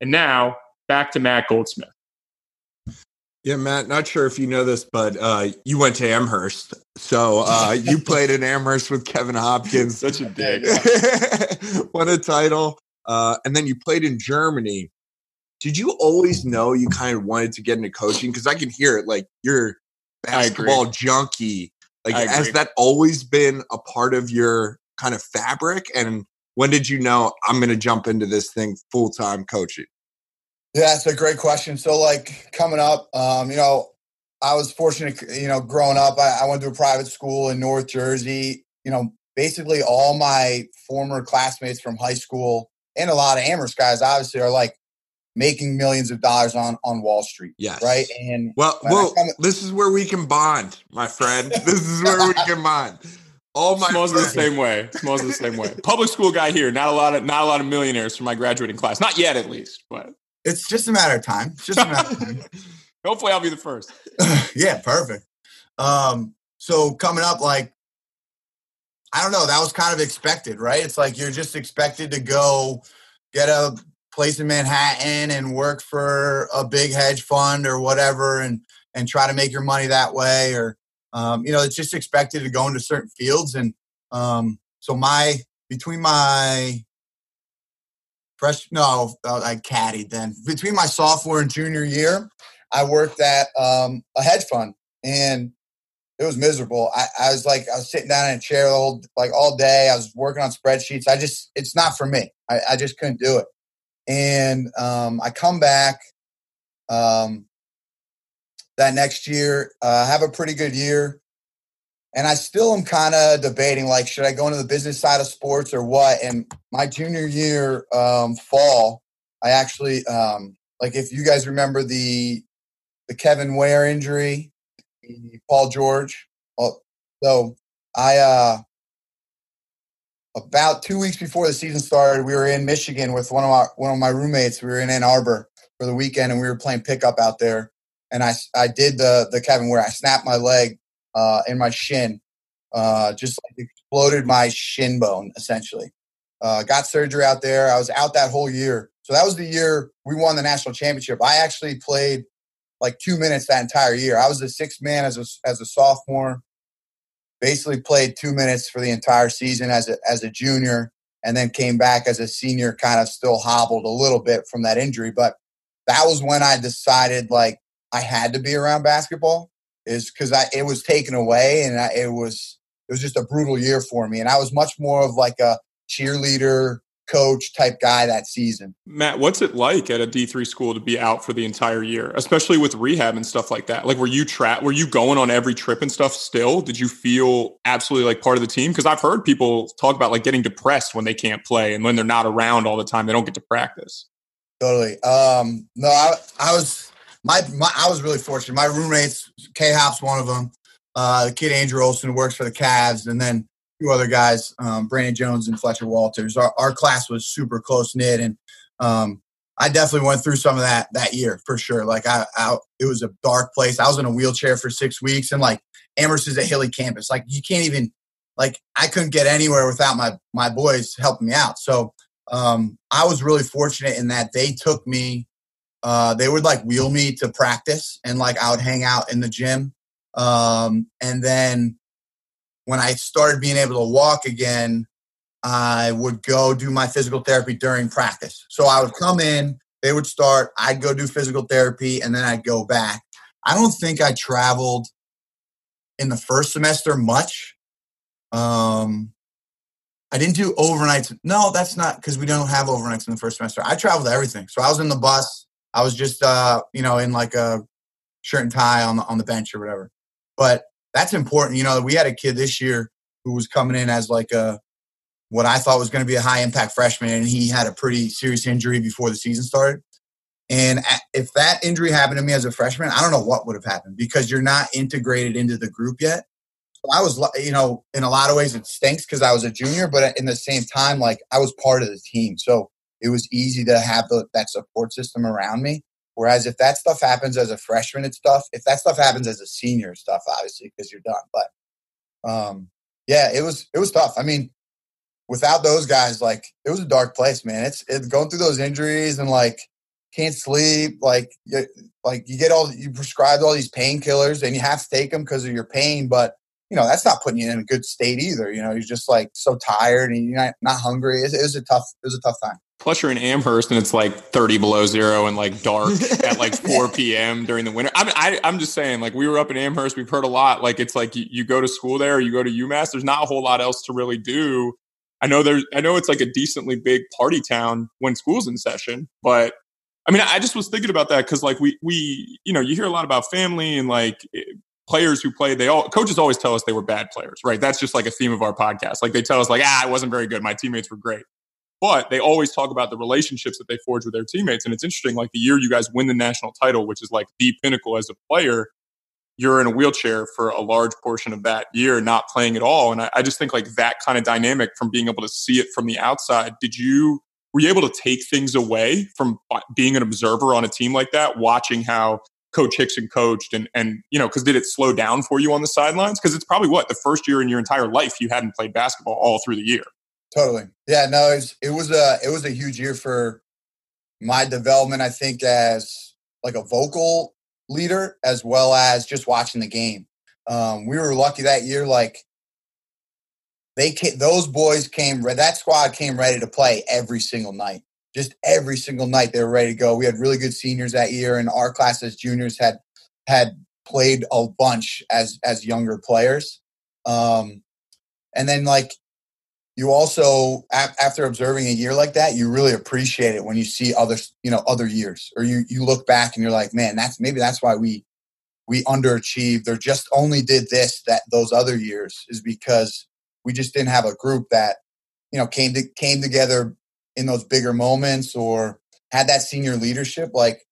And now, back to Matt Goldsmith. Yeah, Matt, not sure if you know this, but uh, you went to Amherst. So uh, you played in Amherst with Kevin Hopkins. Such a dick. Won a title. Uh, and then you played in Germany. Did you always know you kind of wanted to get into coaching? Because I can hear it like you're basketball junkie. Like, has that always been a part of your kind of fabric? And when did you know I'm going to jump into this thing full time coaching? Yeah, that's a great question. So, like coming up, um, you know, I was fortunate, you know, growing up, I, I, went to a private school in North Jersey. You know, basically all my former classmates from high school and a lot of Amherst guys, obviously, are like making millions of dollars on on Wall Street. Yes. Right. And well, well, come, this is where we can bond, my friend. this is where we can bond. All my Smells the same way. Smells the same way. Public school guy here. Not a lot of not a lot of millionaires from my graduating class. Not yet, at least. But it's just a matter of time. It's just a matter of time. Hopefully, I'll be the first. yeah, perfect. Um, so coming up, like, I don't know, that was kind of expected, right? It's like you're just expected to go get a place in Manhattan and work for a big hedge fund or whatever, and and try to make your money that way, or um, you know, it's just expected to go into certain fields, and um, so my between my fresh no uh, i caddied then. Between my sophomore and junior year i worked at um, a hedge fund and it was miserable. I, I, was like i was sitting down in a chair all like all day. I was working on spreadsheets. I just it's not for me. I, I just couldn't do it and um, i come back um, that next year uh, have a pretty good year and I still am kind of debating like, should I go into the business side of sports or what? And my junior year um, fall, I actually um, like if you guys remember the the Kevin Ware injury, Paul George. Well, so I uh, about two weeks before the season started, we were in Michigan with one of my one of my roommates. We were in Ann Arbor for the weekend, and we were playing pickup out there. And I I did the the Kevin Ware I snapped my leg uh, in my shin, uh, just like exploded my shin bone essentially. Uh, got surgery out there. I was out that whole year. So that was the year we won the national championship. I actually played like two minutes that entire year. I was the sixth man as a, as a sophomore. Basically played two minutes for the entire season as a, as a junior, and then came back as a senior. Kind of still hobbled a little bit from that injury, but that was when I decided like I had to be around basketball is because I it was taken away and I, it was it was just a brutal year for me and I was much more of like a cheerleader coach type guy that season. Matt, what's it like at a D3 school to be out for the entire year, especially with rehab and stuff like that? Like were you tra- were you going on every trip and stuff still? Did you feel absolutely like part of the team because I've heard people talk about like getting depressed when they can't play and when they're not around all the time, they don't get to practice. Totally. Um no, I I was my, my I was really fortunate. My roommates, K Hop's one of them. Uh, the kid Andrew Olson works for the Cavs, and then two other guys, um, Brandon Jones and Fletcher Walters. Our, our class was super close knit, and um, I definitely went through some of that that year for sure. Like I, I, it was a dark place. I was in a wheelchair for six weeks, and like Amherst is a hilly campus. Like you can't even like I couldn't get anywhere without my my boys helping me out. So um, I was really fortunate in that they took me uh, they would like wheel me to practice and like I would hang out in the gym. Um, and then when I started being able to walk again, I would go do my physical therapy during practice. So I would come in, they would start, I'd go do physical therapy, and then I'd go back. I don't think I traveled in the first semester much. Um, I didn't do overnights. No, that's not because we don't have overnights in the first semester. I traveled everything. So I was in the bus. I was just, uh, you know, in like a shirt and tie on the, on the bench or whatever. But that's important. You know, we had a kid this year who was coming in as like a, what I thought was going to be a high impact freshman, and he had a pretty serious injury before the season started. And if that injury happened to me as a freshman, I don't know what would have happened because you're not integrated into the group yet. I was, you know, in a lot of ways it stinks because I was a junior, but in the same time, like I was part of the team. So it was easy to have the, that support system around me. Whereas if that stuff happens as a freshman, it's tough. If that stuff happens as a senior, it's tough, obviously, because you're done. But um, yeah, it was it was tough. I mean, without those guys, like it was a dark place, man. It's going through those injuries and like can't sleep, like you, like you get all you prescribed all these painkillers and you have to take them because of your pain, but you know that's not putting you in a good state either. You know, you're just like so tired and you're not, not hungry. It, it was a tough it was a tough time. Plus, you're in Amherst and it's like 30 below zero and like dark at like 4 p.m. during the winter. I mean, I, I'm just saying, like, we were up in Amherst. We've heard a lot. Like, it's like you, you go to school there, you go to UMass. There's not a whole lot else to really do. I know there's, I know it's like a decently big party town when school's in session, but I mean, I just was thinking about that because, like, we, we, you know, you hear a lot about family and like eh, players who play. They all coaches always tell us they were bad players, right? That's just like a theme of our podcast. Like, they tell us, like, ah, I wasn't very good. My teammates were great. But they always talk about the relationships that they forge with their teammates. And it's interesting, like the year you guys win the national title, which is like the pinnacle as a player, you're in a wheelchair for a large portion of that year, not playing at all. And I, I just think like that kind of dynamic from being able to see it from the outside, did you, were you able to take things away from being an observer on a team like that, watching how Coach Hixon coached and, and you know, because did it slow down for you on the sidelines? Because it's probably what, the first year in your entire life you hadn't played basketball all through the year. Totally. Yeah, no, it was, it was a it was a huge year for my development, I think, as like a vocal leader as well as just watching the game. Um, we were lucky that year, like they came, those boys came that squad came ready to play every single night. Just every single night they were ready to go. We had really good seniors that year, and our class as juniors had had played a bunch as as younger players. Um, and then like you also after observing a year like that you really appreciate it when you see other you know other years or you you look back and you're like man that's maybe that's why we we underachieved or just only did this that those other years is because we just didn't have a group that you know came to came together in those bigger moments or had that senior leadership. Like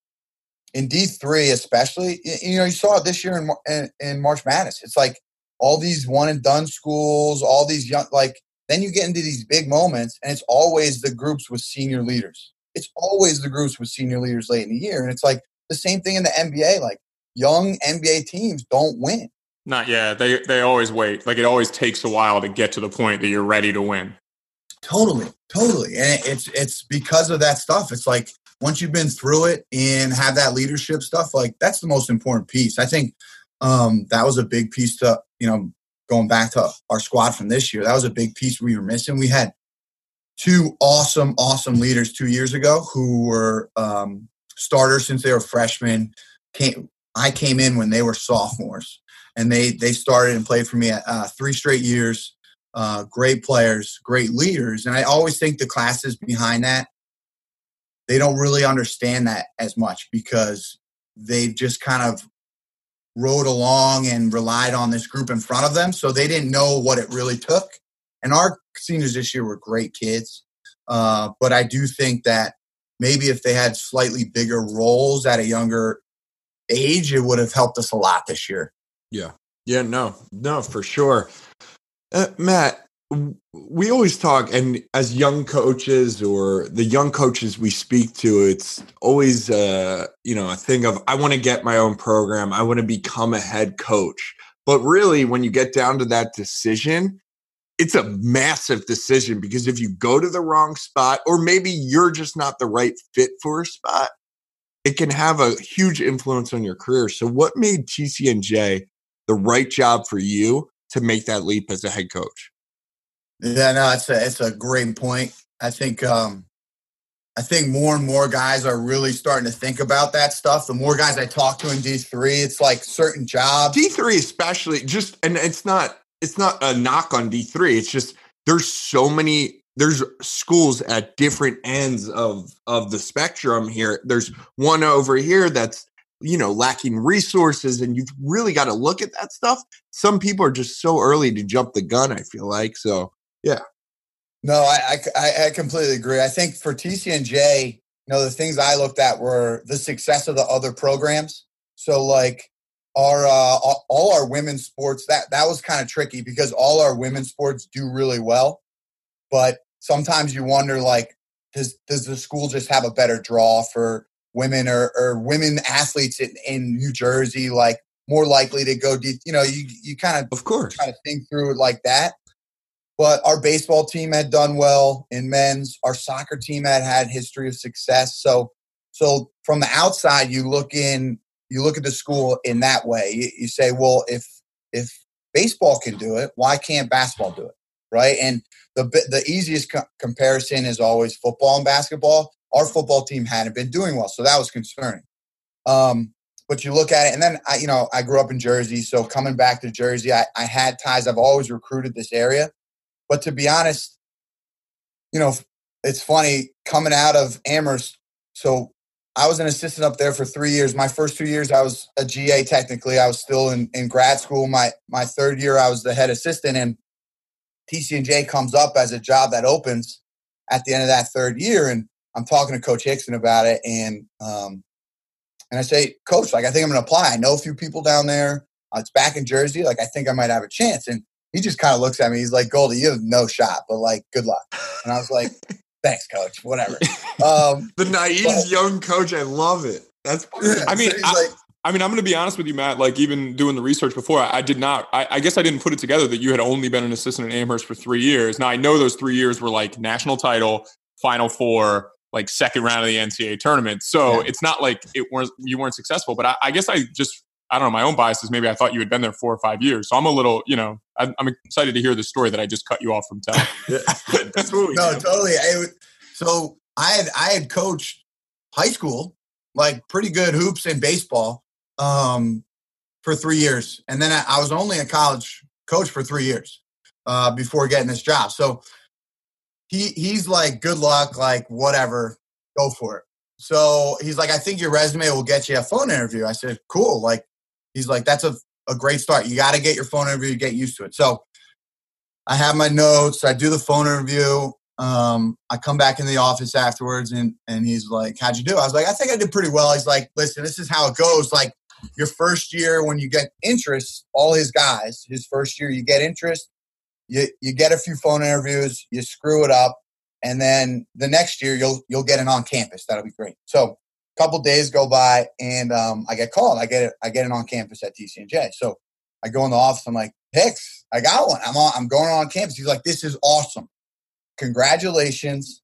in D3 especially you know you saw it this year in, in, in March Madness. It's like all these one and done schools all these young like then you get into these big moments, and it's always the groups with senior leaders. It's always the groups with senior leaders late in the year. And it's like the same thing in the NBA. Like young NBA teams don't win. Not yet. They they always wait. Like it always takes a while to get to the point that you're ready to win. Totally, totally. And it's it's because of that stuff. It's like once you've been through it and have that leadership stuff, like that's the most important piece. I think um, that was a big piece to you know going back to our squad from this year, that was a big piece we were missing. We had two awesome, awesome leaders two years ago who were um, starters since they were freshmen. Came, I came in when they were sophomores, and they they started and played for me at uh, three straight years. Uh, great players, great leaders, and I always think the classes behind that they don't really understand that as much because they've just kind of rode along and relied on this group in front of them. So they didn't know what it really took. And our seniors this year were great kids. Uh, but I do think that maybe if they had slightly bigger roles at a younger age, it would have helped us a lot this year. Yeah. Yeah, no, no, for sure. Uh, Matt, we always talk and as young coaches or the young coaches we speak to it's always uh you know a thing of i want to get my own program. I want to become a head coach. But really when you get down to that decision it's a massive decision because if you go to the wrong spot or maybe you're just not the right fit for a spot it can have a huge influence on your career. So what made tcnj the right job for you to make that leap as a head coach yeah, no, it's a it's a great point. I think um, I think more and more guys are really starting to think about that stuff. The more guys I talk to in D three, it's like certain jobs. D three, especially, just and it's not it's not a knock on D three. It's just there's so many there's schools at different ends of of the spectrum here. There's one over here that's you know lacking resources and you've really got to look at that stuff some people are just so early to jump the gun i feel like so yeah no i i, I completely agree i think for tcnj you know the things i looked at were the success of the other programs so like our uh, all our women's sports that that was kind of tricky because all our women's sports do really well but sometimes you wonder like does does the school just have a better draw for women or, or women athletes in, in New Jersey like more likely to go deep. You know, you you kind of of course try to think through it like that. But our baseball team had done well in men's. Our soccer team had had history of success. So so from the outside, you look in, you look at the school in that way. You, you say, well, if if baseball can do it, why can't basketball do it? Right? And the the easiest co- comparison is always football and basketball our football team hadn't been doing well, so that was concerning. Um, but you look at it, and then I, you know, I grew up in Jersey, so coming back to Jersey, I, I had ties. I've always recruited this area, but to be honest, you know, it's funny coming out of Amherst. So I was an assistant up there for three years. My first two years, I was a GA. Technically, I was still in, in grad school. My my third year, I was the head assistant, and TCNJ comes up as a job that opens at the end of that third year, and I'm talking to Coach Hixon about it, and um, and I say, Coach, like I think I'm going to apply. I know a few people down there. Uh, it's back in Jersey. Like I think I might have a chance. And he just kind of looks at me. He's like, Goldie, you have no shot, but like, good luck. And I was like, Thanks, Coach. Whatever. Um, the naive but, young coach. I love it. That's. I mean, so I, like, I mean, I'm going to be honest with you, Matt. Like, even doing the research before, I, I did not. I, I, guess I didn't put it together that you had only been an assistant at Amherst for three years. Now I know those three years were like national title, Final Four, like second round of the NCAA tournament. So yeah. it's not like it weren't you weren't successful. But I, I, guess I just I don't know. My own bias is maybe I thought you had been there four or five years. So I'm a little you know I'm, I'm excited to hear the story that I just cut you off from telling. That's what we no, totally. I, so I had I had coached high school like pretty good hoops and baseball um, for three years, and then I, I was only a college coach for three years uh, before getting this job. So he he's like, good luck, like whatever, go for it. So he's like, I think your resume will get you a phone interview. I said, cool. Like, he's like, that's a, a great start. You got to get your phone interview, get used to it. So I have my notes. I do the phone interview. Um, I come back in the office afterwards and, and he's like, how'd you do? I was like, I think I did pretty well. He's like, listen, this is how it goes. Like your first year when you get interest, all his guys, his first year, you get interest you you get a few phone interviews, you screw it up, and then the next year you'll you'll get an on campus. That'll be great. So couple days go by, and um, I get called. I get it. I get it on campus at TCNJ. So I go in the office. I'm like, Hicks, I got one. I'm on. I'm going on campus. He's like, this is awesome. Congratulations.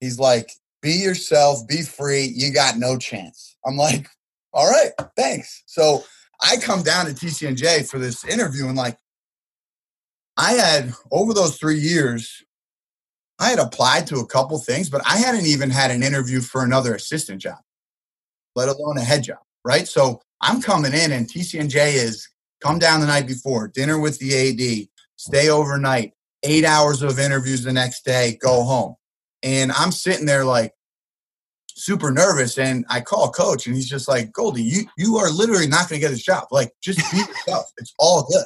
He's like, be yourself, be free. You got no chance. I'm like, all right, thanks. So I come down to TCNJ for this interview and like I had over those three years, I had applied to a couple things, but I hadn't even had an interview for another assistant job, let alone a head job. Right. So I'm coming in and TCNJ is come down the night before, dinner with the AD, stay overnight, eight hours of interviews the next day, go home. And I'm sitting there like super nervous. And I call coach and he's just like, Goldie, you, you are literally not going to get this job. Like, just be yourself. It's all good.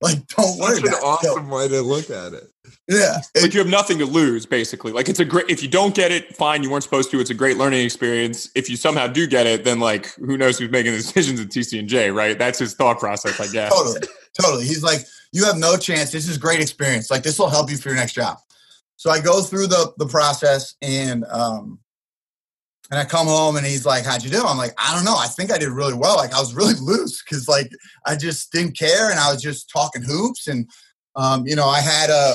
Like, don't worry. Such an awesome way to look at it. Yeah, like you have nothing to lose, basically. Like it's a great. If you don't get it, fine. You weren't supposed to. It's a great learning experience. If you somehow do get it, then like who knows who's making the decisions at TCNJ, right? That's his thought process, I guess. totally, totally. He's like, you have no chance. This is great experience. Like this will help you for your next job. So I go through the the process, and um, and I come home and he's like, How'd you do? I'm like, I don't know. I think I did really well. Like I was really loose because like I just didn't care and I was just talking hoops and um, you know, I had a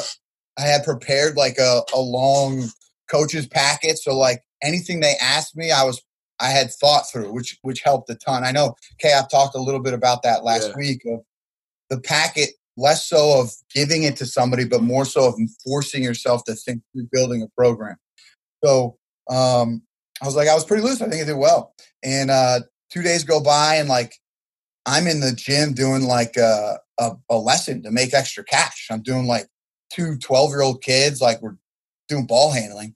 I had prepared like a, a long coaches packet. So like anything they asked me, I was I had thought through, which which helped a ton. I know Kay, I've talked a little bit about that last yeah. week of the packet, less so of giving it to somebody, but more so of forcing yourself to think through building a program. So um, I was like, I was pretty loose. I think I did well. And uh, two days go by, and like I'm in the gym doing like a, a, a lesson to make extra cash. I'm doing like two 12 year old kids, like we're doing ball handling.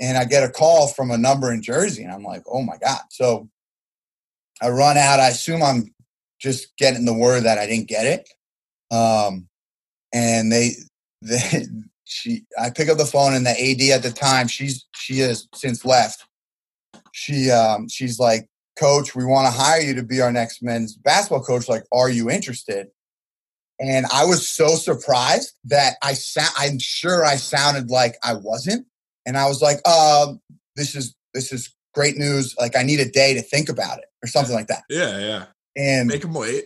And I get a call from a number in Jersey, and I'm like, oh my God. So I run out. I assume I'm just getting the word that I didn't get it. Um, and they, they, she, I pick up the phone, and the AD at the time, she's, she has since left. She, um, she's like, Coach, we want to hire you to be our next men's basketball coach. Like, are you interested? And I was so surprised that I sa- I'm sure I sounded like I wasn't. And I was like, uh, this is this is great news. Like I need a day to think about it or something like that. Yeah, yeah. And Make him wait.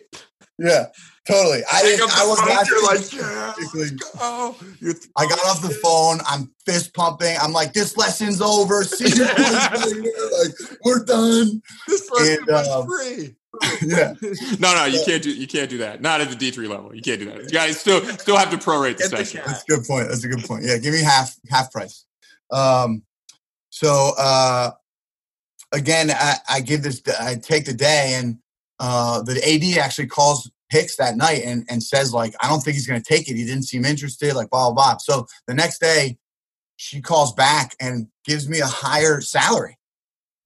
yeah, totally. I didn't up I was not like, thinking yeah, let's go. You're I got off the phone. I'm fist pumping. I'm like, this lesson's over. See you later. Like, we're done. This lesson And, was um, free. Yeah. No, no, you can't do you can't do that. Not at the D three level. You can't do that. You guys still still have to prorate the Get session. cat. That's a good point. That's a good point. Yeah, give me half half price. Um, so uh, again, I, I give this. I take the day, and uh, the AD actually calls Hicks that night and, and says like, I don't think he's going to take it. He didn't seem interested. Like blah blah blah. So the next day, she calls back and gives me a higher salary,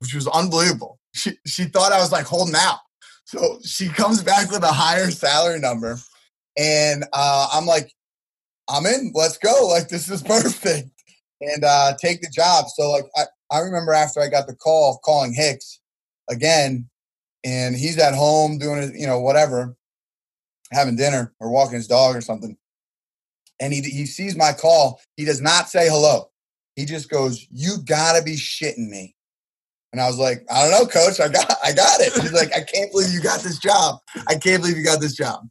which was unbelievable. She she thought I was like holding out. So she comes back with a higher salary number, and uh, I'm like, I'm in. Let's go. Like this is perfect. And uh, take the job. So like I, I remember after I got the call calling Hicks again, and he's at home doing you know, whatever, having dinner or walking his dog or something. And he he sees my call. He does not say hello. He just goes, "You gotta be shitting me." And I was like, "I don't know, coach. I got I got it." He's like, "I can't believe you got this job. I can't believe you got this job."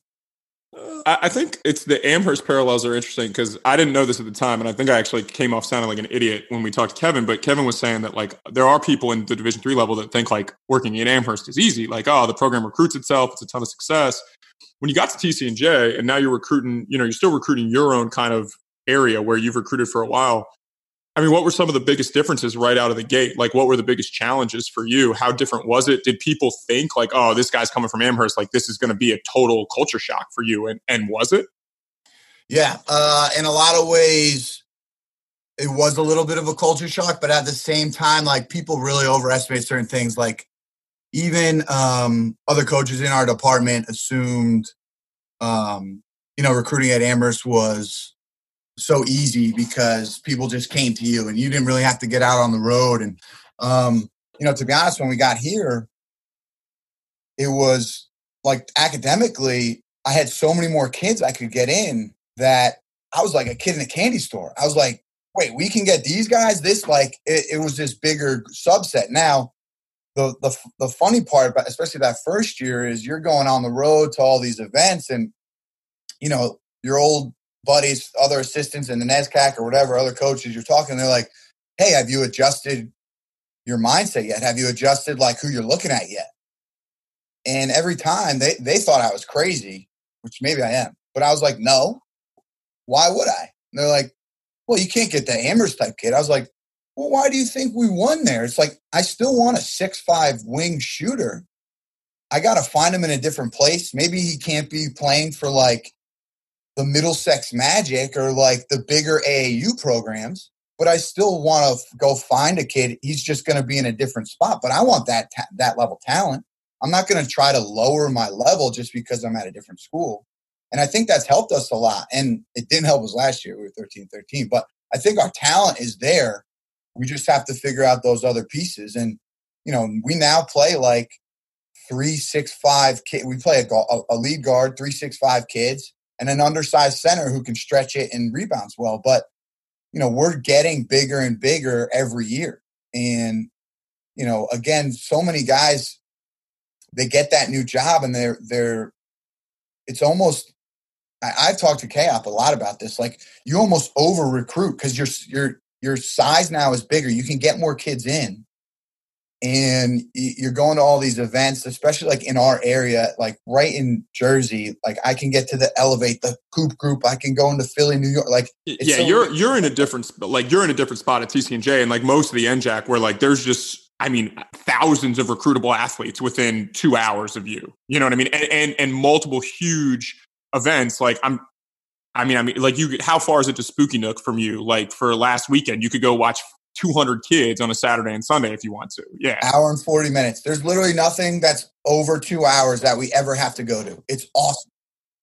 I, think it's the Amherst parallels are interesting because I didn't know this at the time, and I think I actually came off sounding like an idiot when we talked to Kevin. But Kevin was saying that like there are people in the Division three level that think like working in Amherst is easy, like oh the program recruits itself, it's a ton of success. When you got to TCNJ, and now you're recruiting, you know, you're still recruiting your own kind of area where you've recruited for a while. I mean, what were some of the biggest differences right out of the gate? Like, what were the biggest challenges for you? How different was it? Did people think like, oh, this guy's coming from Amherst, like this is going to be a total culture shock for you? And and was it? Yeah, uh, in a lot of ways, it was a little bit of a culture shock, but at the same time, like people really overestimate certain things. Like even um, other coaches in our department assumed, um, you know, recruiting at Amherst was so easy because people just came to you and you didn't really have to get out on the road. And um, you know, to be honest, when we got here, it was like academically, I had so many more kids I could get in that I was like a kid in a candy store. I was like, wait, we can get these guys. This like it, it was this bigger subset. Now, the the the funny part, about especially that first year, is you're going on the road to all these events, and you know your old buddies, other assistants in the NESCAC or whatever, other coaches, you're talking. They're like, hey, have you adjusted your mindset yet? Have you adjusted like who you're looking at yet? And every time they they thought I was crazy, which maybe I am, but I was like, no, why would I? And they're like, well, you can't get the Amherst type kid. I was like, well, why do you think we won there? It's like, I still want a six five wing shooter. I got to find him in a different place. Maybe he can't be playing for like the Middlesex Magic or like the bigger AAU programs, but I still want to go find a kid. He's just going to be in a different spot, but I want that ta- that level talent. I'm not going to try to lower my level just because I'm at a different school. And I think that's helped us a lot. And it didn't help us last year. We were 13 13. But I think our talent is there. We just have to figure out those other pieces. And, you know, we now play like three, six, five kid. We play a, a lead guard, three, six, five kids, and an undersized center who can stretch it and rebounds well. But, you know, we're getting bigger and bigger every year. And, you know, again, so many guys, they get that new job and they're, they're, it's almost I, I've talked to K Hop a lot about this. Like you almost over recruit because your your your size now is bigger. You can get more kids in, and you're going to all these events, especially like in our area, like right in Jersey. Like I can get to the Elevate, the Hoop Group. I can go into Philly, New York. Like It's yeah, so- you're you're in a different like you're in a different spot at TCNJ, and and like most of the NJAC, where like there's just I mean thousands of recruitable athletes within two hours of you. You know what I mean? And and, and multiple huge events. Like I'm. I mean, I mean, like you, how far is it to Spooky Nook from you? Like for last weekend, you could go watch 200 kids on a Saturday and Sunday if you want to. Yeah. Hour and 40 minutes. There's literally nothing that's over two hours that we ever have to go to. It's awesome.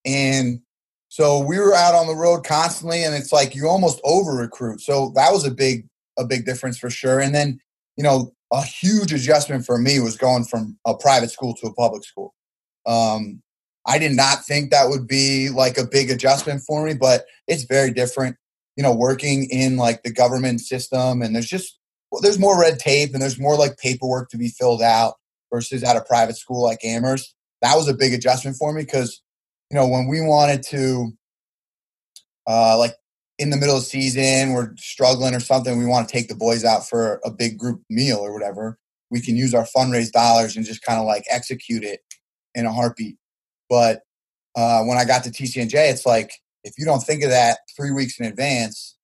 And so we were out on the road constantly and it's like you almost over recruit. So that was a big, a big difference for sure. And then, you know, a huge adjustment for me was going from a private school to a public school. Um, I did not think that would be like a big adjustment for me, but it's very different you know, working in like the government system and there's just, well, there's more red tape and there's more like paperwork to be filled out versus at a private school like Amherst. That was a big adjustment for me because, you know, when we wanted to, uh, like in the middle of season, we're struggling or something, we want to take the boys out for a big group meal or whatever, we can use our fundraise dollars and just kind of like execute it in a heartbeat. But uh, when I got to TCNJ, it's like if you don't think of that three weeks in advance,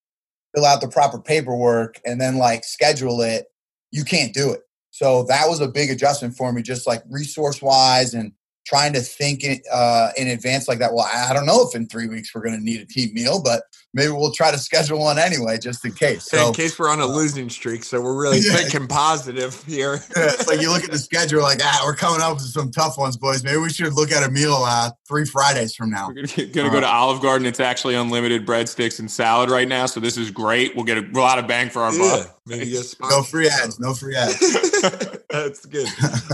fill out the proper paperwork and then like schedule it, you can't do it. So that was a big adjustment for me, just like resource wise and trying to think in, uh, in advance like that. Well, I don't know if in three weeks we're going to need a team meal, but maybe we'll try to schedule one anyway, just in case. So, in case we're on a uh, losing streak, so we're really yeah. thinking positive here. it's like you look at the schedule, like ah, we're coming up with some tough ones, boys. Maybe we should look at a meal uh, three Fridays from now. We're gonna, gonna uh, go to Olive Garden. It's actually unlimited breadsticks and salad right now, so this is great. We'll get a lot of bang for our yeah, buck. Maybe no free ads. No free ads. That's good.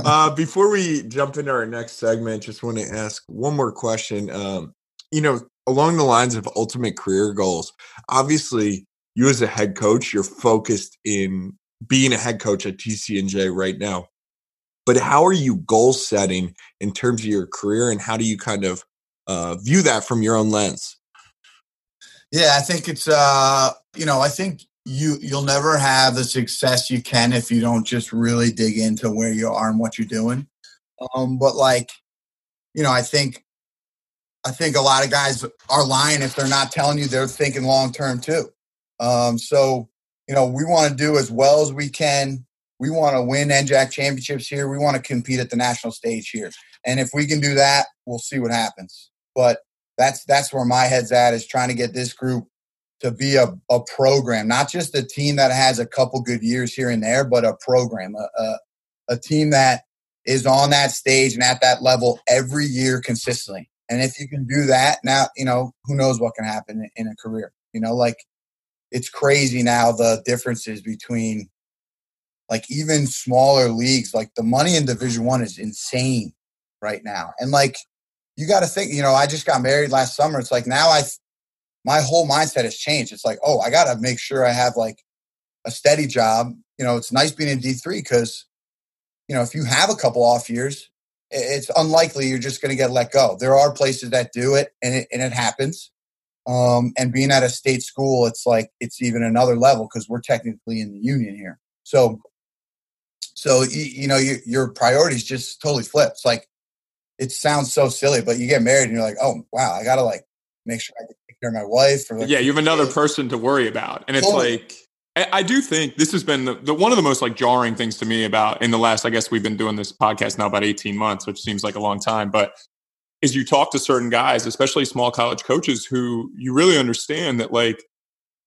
Uh, before we jump into our next segment, just want to ask one more question. Um, you know, along the lines of ultimate career goals, obviously, you as a head coach, you're focused in being a head coach at TCNJ right now. But how are you goal setting in terms of your career, and how do you kind of uh, view that from your own lens? Yeah, I think it's uh, you know, I think you you'll never have the success you can if you don't just really dig into where you are and what you're doing. Um, but like, you know, I think I think a lot of guys are lying if they're not telling you they're thinking long term too. Um, so you know, we want to do as well as we can. We want to win NJAC championships here. We want to compete at the national stage here. And if we can do that, we'll see what happens. But that's that's where my head's at is trying to get this group to be a, a program, not just a team that has a couple good years here and there, but a program, a, a, a team that is on that stage and at that level every year consistently. And if you can do that, now, you know, who knows what can happen in a career. You know, like it's crazy now the differences between like even smaller leagues, like the money in Division One is insane right now. And like you got to think, you know, I just got married last summer. It's like now I my whole mindset has changed. It's like, oh, I got to make sure I have like a steady job. You know, it's nice being in D3 because, you know, if you have a couple off years, it's unlikely you're just going to get let go. There are places that do it and it, and it happens. Um, and being at a state school, it's like, it's even another level because we're technically in the union here. So, so, you, you know, your, your priorities just totally flip. It's like, it sounds so silly, but you get married and you're like, oh, wow, I got to like make sure I take care of my wife. Or like, yeah, you have another person to worry about, and it's totally. like I, do think this has been the, the, one of the most like jarring things to me about in the last. I guess we've been doing this podcast now about eighteen months, which seems like a long time, but is you talk to certain guys, especially small college coaches, who you really understand that like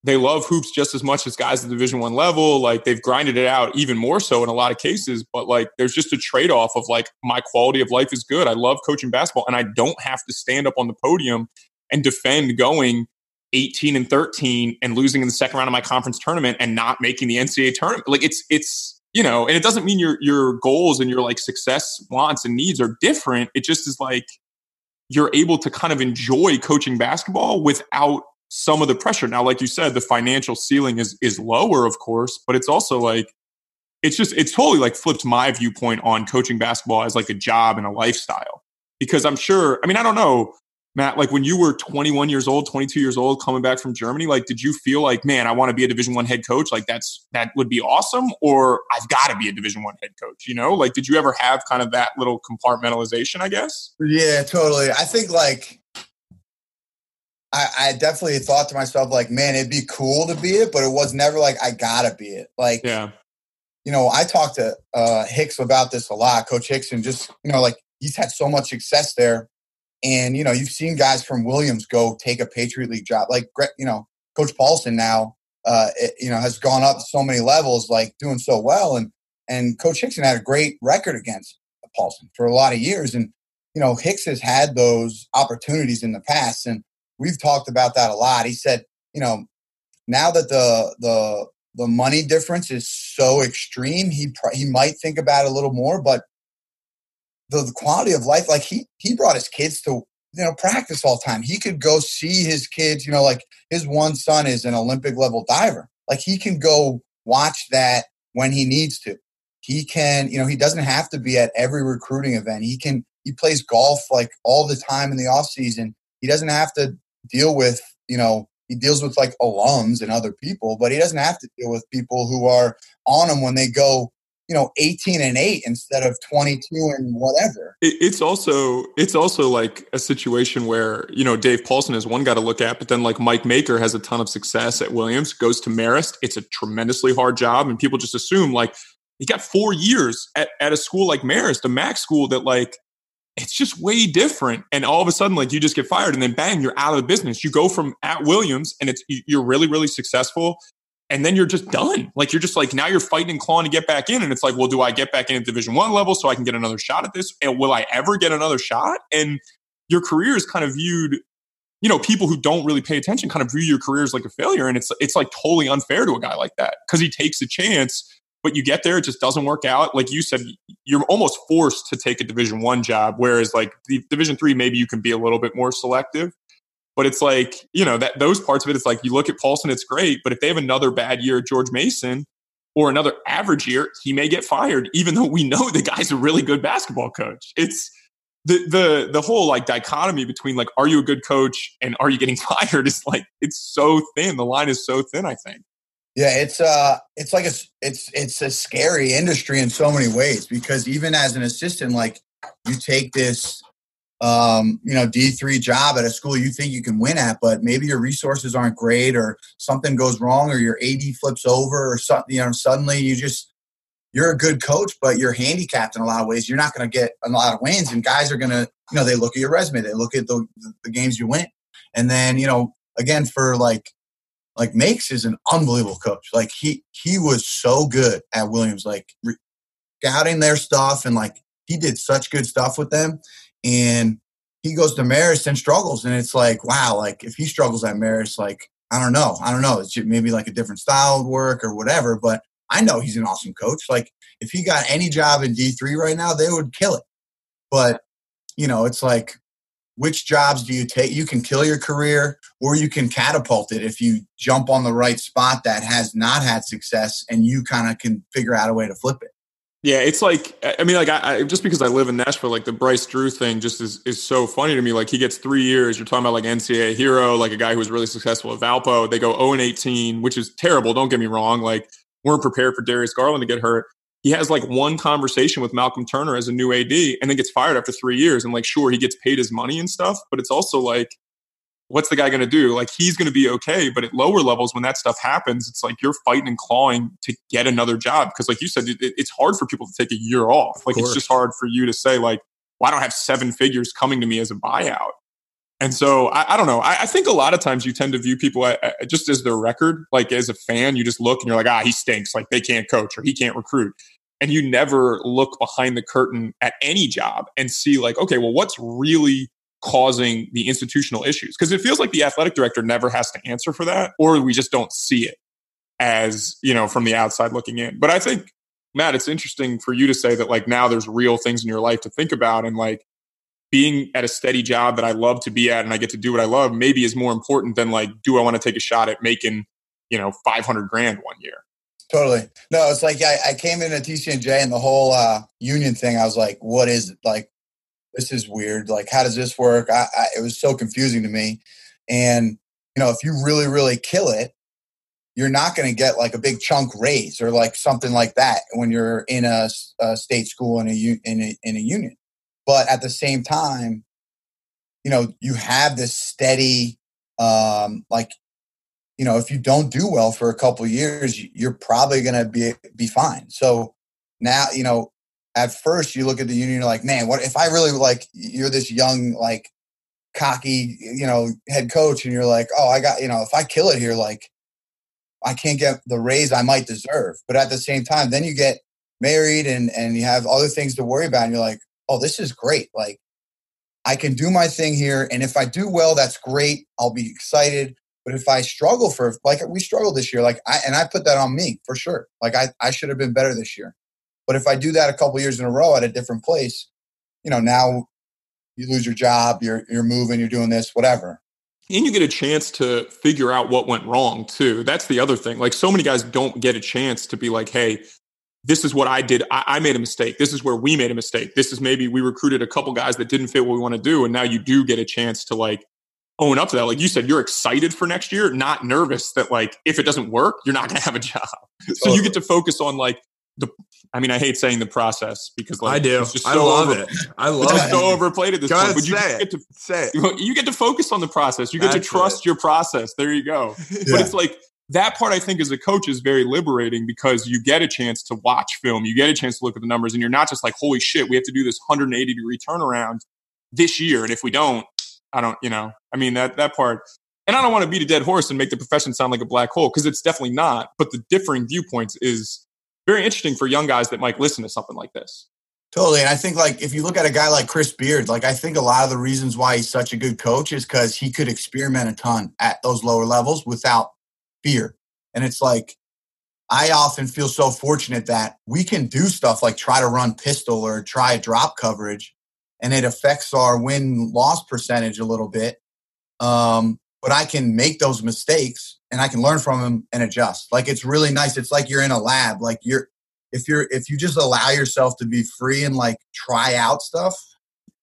they love hoops just as much as guys at the division one level like they've grinded it out even more so in a lot of cases but like there's just a trade-off of like my quality of life is good i love coaching basketball and i don't have to stand up on the podium and defend going 18 and 13 and losing in the second round of my conference tournament and not making the NCAA tournament. Like it's it's you know, and it doesn't mean your your goals and your like success wants and needs are different. It just is like you're able to kind of enjoy coaching basketball without some of the pressure. Now, like you said, the financial ceiling is is lower, of course, but it's also like it's just it's totally like flipped my viewpoint on coaching basketball as like a job and a lifestyle. Because I'm sure, I mean, I don't know Matt, like when you were 21 years old, 22 years old, coming back from Germany, like did you feel like, man, I want to be a Division One head coach? Like that's that would be awesome, or I've got to be a Division One head coach. You know, like did you ever have kind of that little compartmentalization? I guess. Yeah, totally. I think like I, I definitely thought to myself like, man, it'd be cool to be it, but it was never like I gotta be it. Like, yeah, you know, I talked to uh, Hicks about this a lot, Coach Hicks, and just you know, like he's had so much success there And you know, you've seen guys from Williams go take a Patriot League job, like you know, Coach Paulsen now, uh, it, you know, has gone up so many levels, like doing so well, and and Coach Hixon had a great record against Paulsen for a lot of years, and you know, Hicks has had those opportunities in the past, and we've talked about that a lot. He said, you know, now that the the the money difference is so extreme, he he might think about it a little more, but the, the quality of life, like he he brought his kids to you know practice all the time. He could go see his kids. You know, like his one son is an Olympic level diver. Like he can go watch that when he needs to. He can, you know, he doesn't have to be at every recruiting event. He can he plays golf like all the time in the off season. He doesn't have to deal with, you know, he deals with like alums and other people, but he doesn't have to deal with people who are on him when they go you know 18 and 8 instead of 22 and whatever. It's also it's also like a situation where you know dave paulsen is one guy to look at but then like mike maker has a ton of success at williams goes to marist. It's a tremendously hard job and people just assume like he got four years at, at a school like marist a mac school that like it's just way different. And all of a sudden like you just get fired and then bang you're out of the business. You go from at williams and it's you're really really successful and then you're just done. Like you're just like now you're fighting and clawing to get back in, and it's like, well, do I get back in at Division One level so I can get another shot at this? And will I ever get another shot? And your career is kind of viewed. You know, people who don't really pay attention kind of view your career as like a failure, and it's it's like totally unfair to a guy like that because he takes a chance, but you get there, it just doesn't work out. Like you said, you're almost forced to take a Division One job, whereas like the Division Three, maybe you can be a little bit more selective. But it's like, you know, that those parts of it, it's like you look at Paulsen, it's great. But if they have another bad year, at George Mason, or another average year, he may get fired, even though we know the guy's a really good basketball coach. It's the the the whole like dichotomy between like are you a good coach and are you getting fired is like it's so thin. The line is so thin, I think. Yeah, it's uh it's like a it's it's a scary industry in so many ways because even as an assistant, like you take this um, you know, D3 job at a school you think you can win at, but maybe your resources aren't great or something goes wrong or your AD flips over or something, you know, suddenly you just, you're a good coach, but you're handicapped in a lot of ways. You're not going to get a lot of wins and guys are going to, you know, they look at your resume, they look at the, the games you win. And then, you know, again, for like, like Makes is an unbelievable coach. Like he, he was so good at Williams, like re- scouting their stuff and like he did such good stuff with them and he goes to Marist and struggles. And it's like, wow, like if he struggles at Marist, like, I don't know. I don't know. It's maybe like a different style of work or whatever, but I know he's an awesome coach. Like if he got any job in D3 right now, they would kill it. But, you know, it's like, which jobs do you take? You can kill your career or you can catapult it if you jump on the right spot that has not had success and you kind of can figure out a way to flip it. Yeah, it's like I mean, like I, I, just because I live in Nashville, like the Bryce Drew thing just is is so funny to me. Like he gets three years. You're talking about like NCAA hero, like a guy who was really successful at Valpo. They go 0 and 18, which is terrible. Don't get me wrong. Like weren't prepared for Darius Garland to get hurt. He has like one conversation with Malcolm Turner as a new AD, and then gets fired after three years. And like, sure, he gets paid his money and stuff, but it's also like what's the guy going to do? Like he's going to be okay, but at lower levels, when that stuff happens, it's like you're fighting and clawing to get another job because, like you said, it, it's hard for people to take a year off. Like it's just hard for you to say, like, well, I don't have seven figures coming to me as a buyout. And so I, I don't know. I, I, think a lot of times you tend to view people uh, uh, just as their record. Like as a fan, you just look and you're like, ah, he stinks. Like they can't coach or he can't recruit. And you never look behind the curtain at any job and see like, okay, well, what's really causing the institutional issues. Because it feels like the athletic director never has to answer for that or we just don't see it as you know from the outside looking in. But i think matt it's interesting for you to say that like now there's real things in your life to think about and like being at a steady job that i love to be at and i get to do what i love maybe is more important than like do i want to take a shot at making you know 500 grand one year? Totally. No it's like i, I came in at tcnj and the whole uh, union thing i was like what is it? Like this is weird. Like, how does this work? I, I, it was so confusing to me. And, you know, if you really, really kill it, you're not going to get like a big chunk raise or like something like that when you're in a, a state school in a, in a, in a union. But at the same time, you know, you have this steady, um, like, you know, if you don't do well for a couple years, you're probably going to be be fine. So now, you know, at first you look at the union, you're like, man, what if I really like you're this young like cocky, you know, head coach, and you're like, oh, I got, you know, if I kill it here, like, I can't get the raise I might deserve. But at the same time, then you get married and and you have other things to worry about, and you're like, oh, this is great. Like, I can do my thing here, and if I do well, that's great. I'll be excited. But if I struggle for like we struggled this year, like I and I put that on me for sure. Like I I should have been better this year. But if I do that a couple years in a row at a different place, you know, now you lose your job, you're you're moving, you're doing this, whatever. And you get a chance to figure out what went wrong too. That's the other thing. Like so many guys don't get a chance to be like, hey, this is what I did. I, I, made a mistake. This is where we made a mistake. This is maybe we recruited a couple guys that didn't fit what we want to do. And now you do get a chance to like own up to that. Like you said, you're excited for next year, not nervous that like if it doesn't work, you're not going to have a job. So you get to focus on like the. I mean, I hate saying the process because like I do. It's just I love over, it. I love it's it. so overplayed at this point. But you get to Say it. you get to focus on the process. You get That's to trust it. your process. There you go. But it's like that part. I think as a coach is very liberating because you get a chance to watch film. You get a chance to look at the numbers, and you're not just like, "Holy shit, we have to do this 180 degree turnaround this year." And if we don't, I don't. You know, I mean that that part. And I don't want to beat a dead horse and make the profession sound like a black hole because it's definitely not. But the differing viewpoints is very interesting for young guys that might listen to something like this. Totally. And I think like if you look at a guy like Chris Beard, like I think a lot of the reasons why he's such a good coach is because he could experiment a ton at those lower levels without fear. And it's like I often feel so fortunate that we can do stuff like try to run pistol or try drop coverage and it affects our win loss percentage a little bit. Um, but I can make those mistakes and I can learn from them and adjust. Like it's really nice. It's like you're in a lab. Like you're if you're if you just allow yourself to be free and like try out stuff,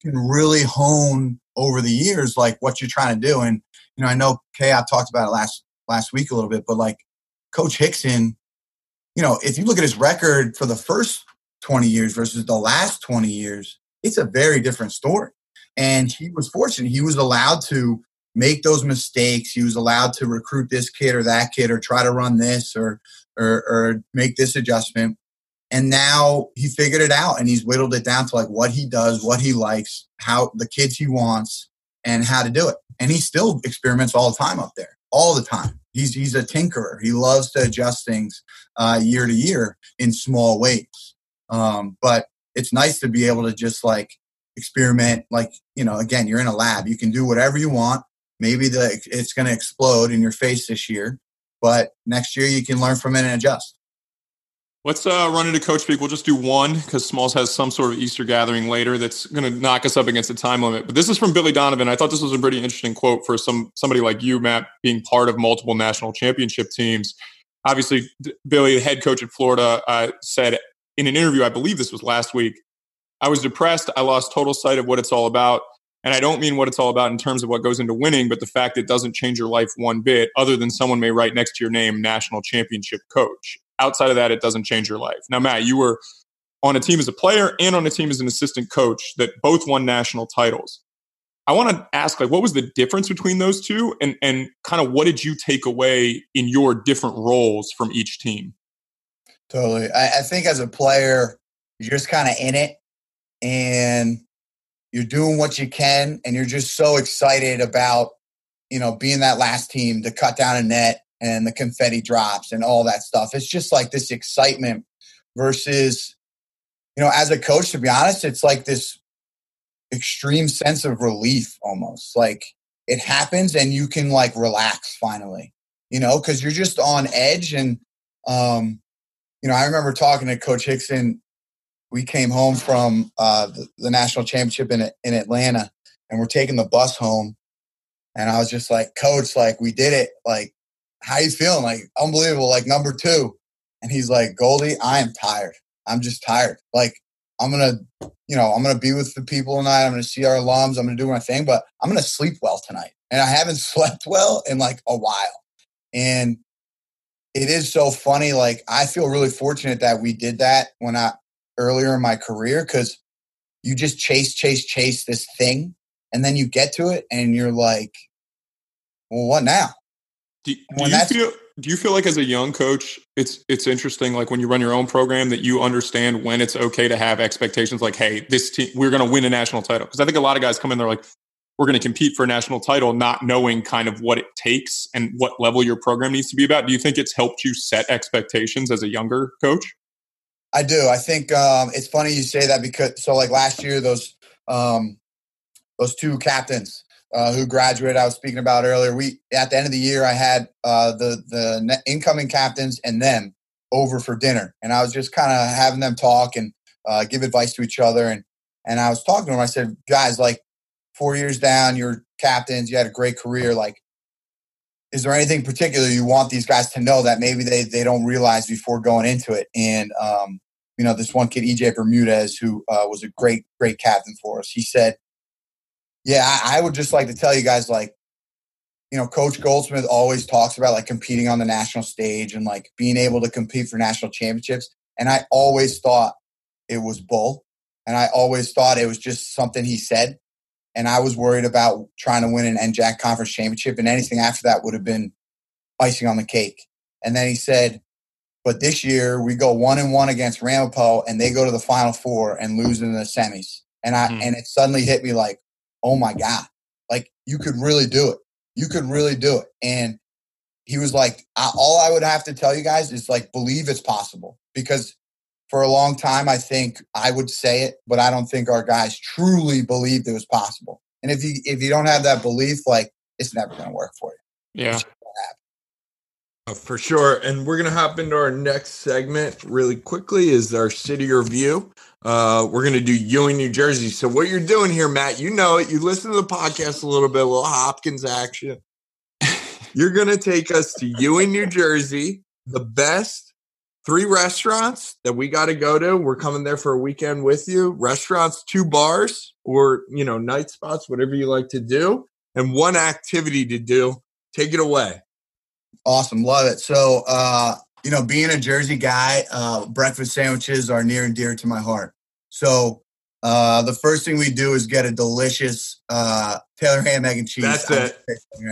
you can really hone over the years like what you're trying to do. And you know, I know Kay, I talked about it last last week a little bit, but like Coach Hixon, you know, if you look at his record for the first 20 years versus the last 20 years, it's a very different story. And he was fortunate. He was allowed to make those mistakes. He was allowed to recruit this kid or that kid or try to run this or or, or make this adjustment. And now he figured it out and he's whittled it down to like what he does, what he likes, how the kids he wants, and how to do it. And he still experiments all the time up there, all the time. He's he's a tinkerer. He loves to adjust things uh, year to year in small ways. Um, but it's nice to be able to just like experiment. Like you know, again, you're in a lab. You can do whatever you want. Maybe the it's going to explode in your face this year, but next year you can learn from it and adjust. Let's uh, run into Coach Speak. We'll just do one because Smalls has some sort of Easter gathering later that's going to knock us up against the time limit. But this is from Billy Donovan. I thought this was a pretty interesting quote for some somebody like you, Matt, being part of multiple national championship teams. Obviously, Billy, the head coach at Florida, uh, said in an interview, I believe this was last week, I was depressed. I lost total sight of what it's all about. And I don't mean what it's all about in terms of what goes into winning, but the fact it doesn't change your life one bit, other than someone may write next to your name national championship coach. Outside of that, it doesn't change your life. Now, Matt, you were on a team as a player and on a team as an assistant coach that both won national titles. I want to ask, like, what was the difference between those two, and and kind of what did you take away in your different roles from each team? Totally. I, I think as a player, you're just kind of in it and you're doing what you can and you're just so excited about, you know, being that last team to cut down a net and the confetti drops and all that stuff. It's just like this excitement versus, you know, as a coach, to be honest, it's like this extreme sense of relief almost. Like it happens and you can like relax finally, you know, because you're just on edge and um you know, I remember talking to Coach Hixon. We came home from uh, the, the national championship in in Atlanta, and we're taking the bus home. And I was just like, Coach, like we did it. Like, how you feeling? Like unbelievable. Like number two. And he's like, Goldie, I am tired. I'm just tired. Like I'm gonna, you know, I'm gonna be with the people tonight. I'm gonna see our alums. I'm gonna do my thing, but I'm gonna sleep well tonight. And I haven't slept well in like a while. And it is so funny. Like I feel really fortunate that we did that when I earlier in my career because you just chase, chase, chase this thing, and then you get to it, and you're like, "Well, what now?" Do, do When you feel do you feel like as a young coach, it's it's interesting, like when you run your own program, that you understand when it's okay to have expectations, like, hey, this team, we're going to win a national title. Because I think a lot of guys come in, they're like, we're going to compete for a national title, not knowing kind of what it takes and what level your program needs to be about. Do you think it's helped you set expectations as a younger coach? I do. I think um, it's funny you say that because so like last year those um, those two captains uh, who graduated I was speaking about earlier. We at the end of the year I had uh, the the incoming captains and them over for dinner, and I was just kind of having them talk and uh, give advice to each other. And and I was talking to them. I said, guys, like four years down, you're captains. You had a great career. Like, is there anything particular you want these guys to know that maybe they they don't realize before going into it? And um, you know, this one kid, EJ Bermudez, who uh, was a great great captain for us, he said, "Yeah, I, I would just like to tell you guys, like." You know, Coach Goldsmith always talks about like competing on the national stage and like being able to compete for national championships. And I always thought it was bull. And I always thought it was just something he said. And I was worried about trying to win an NJAC conference championship. And anything after that would have been icing on the cake. And then he said, but this year we go one and one against Ramapo and they go to the final four and lose in the semis. And I mm-hmm. and it suddenly hit me like, oh my God. Like you could really do it. You could really do it. And he was like, all I would have to tell you guys is like believe it's possible because for a long time, I think I would say it, but I don't think our guys truly believed it was possible. And if you if you don't have that belief, like it's never going to work for you. Yeah. Uh, for sure. And we're going to hop into our next segment really quickly is our city review. Uh, we're going to do Ewing, New Jersey. So what you're doing here, Matt, you know it. You listen to the podcast a little bit, a little Hopkins action. you're going to take us to Ewing, New Jersey, the best three restaurants that we got to go to. We're coming there for a weekend with you. Restaurants, two bars, or you know, night spots, whatever you like to do, and one activity to do. Take it away. Awesome, love it. So, uh, you know, being a Jersey guy, uh, breakfast sandwiches are near and dear to my heart. So, uh, the first thing we do is get a delicious uh, Taylor ham, egg, and cheese. That's it.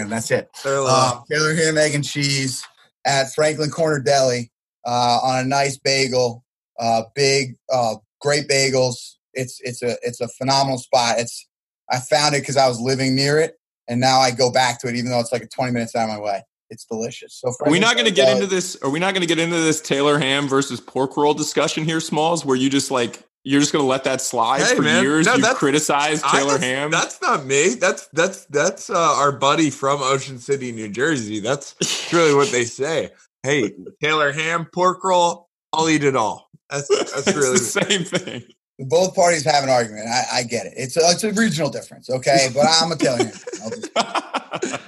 That's it. Uh, Taylor ham, egg, and cheese at Franklin Corner Deli uh, on a nice bagel, uh, big, uh, great bagels. It's it's a it's a phenomenal spot. It's I found it because I was living near it, and now I go back to it, even though it's like a twenty minutes out of my way. It's delicious. So, are we not going to get into this? Are we not going to get into this Taylor ham versus pork roll discussion here, Smalls? Where you just like you're just going to let that slide hey, for man. years? No, you criticize Taylor I, ham. That's not me. That's that's that's uh, our buddy from Ocean City, New Jersey. That's really what they say hey, Taylor ham, pork roll, I'll eat it all. That's that's really the same thing. Both parties have an argument. I, I get it. It's a, it's a regional difference, okay? But I'm Italian. Just...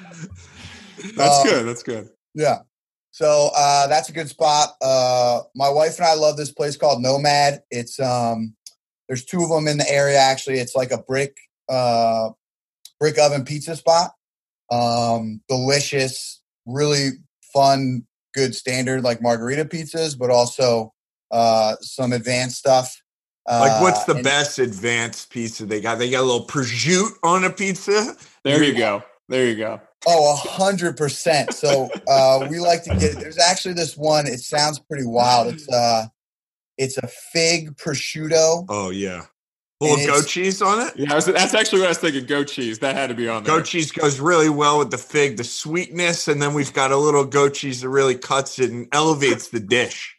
that's um, good. That's good. Yeah. So uh, that's a good spot. Uh, my wife and I love this place called Nomad. It's um, there's two of them in the area. Actually, it's like a brick uh, brick oven pizza spot. Um, delicious, really fun good standard like margherita pizzas, but also uh, some advanced stuff. Like, what's the uh, best advanced pizza they got? They got a little prosciutto on a pizza. There you go. There you go. Oh, a hundred percent. So uh, we like to get. There's actually this one. It sounds pretty wild. It's uh, it's a fig prosciutto. Oh yeah. Full goat cheese on it? Yeah, was, that's actually what I was thinking. Goat cheese. That had to be on there. Goat cheese goes really well with the fig, the sweetness, and then we've got a little goat cheese that really cuts it and elevates the dish.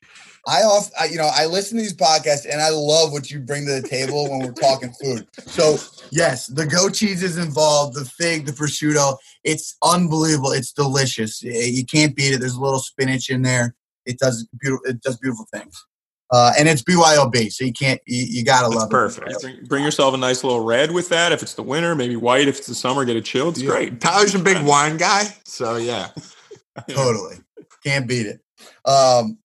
I off, I, you know, I listen to these podcasts and I love what you bring to the table when we're talking food. So yes, the goat cheese is involved, the fig, the prosciutto. It's unbelievable. It's delicious. You can't beat it. There's a little spinach in there. It does beautiful. It does beautiful things. Uh, and it's BYOB, so you can't you, you gotta That's love perfect. it. Bring, bring, yourself a nice little red with that. If it's the winter, maybe white. If it's the summer, get a chilled. It's yeah. great. Tyler's a big wine guy, so yeah, totally can't beat it. Um,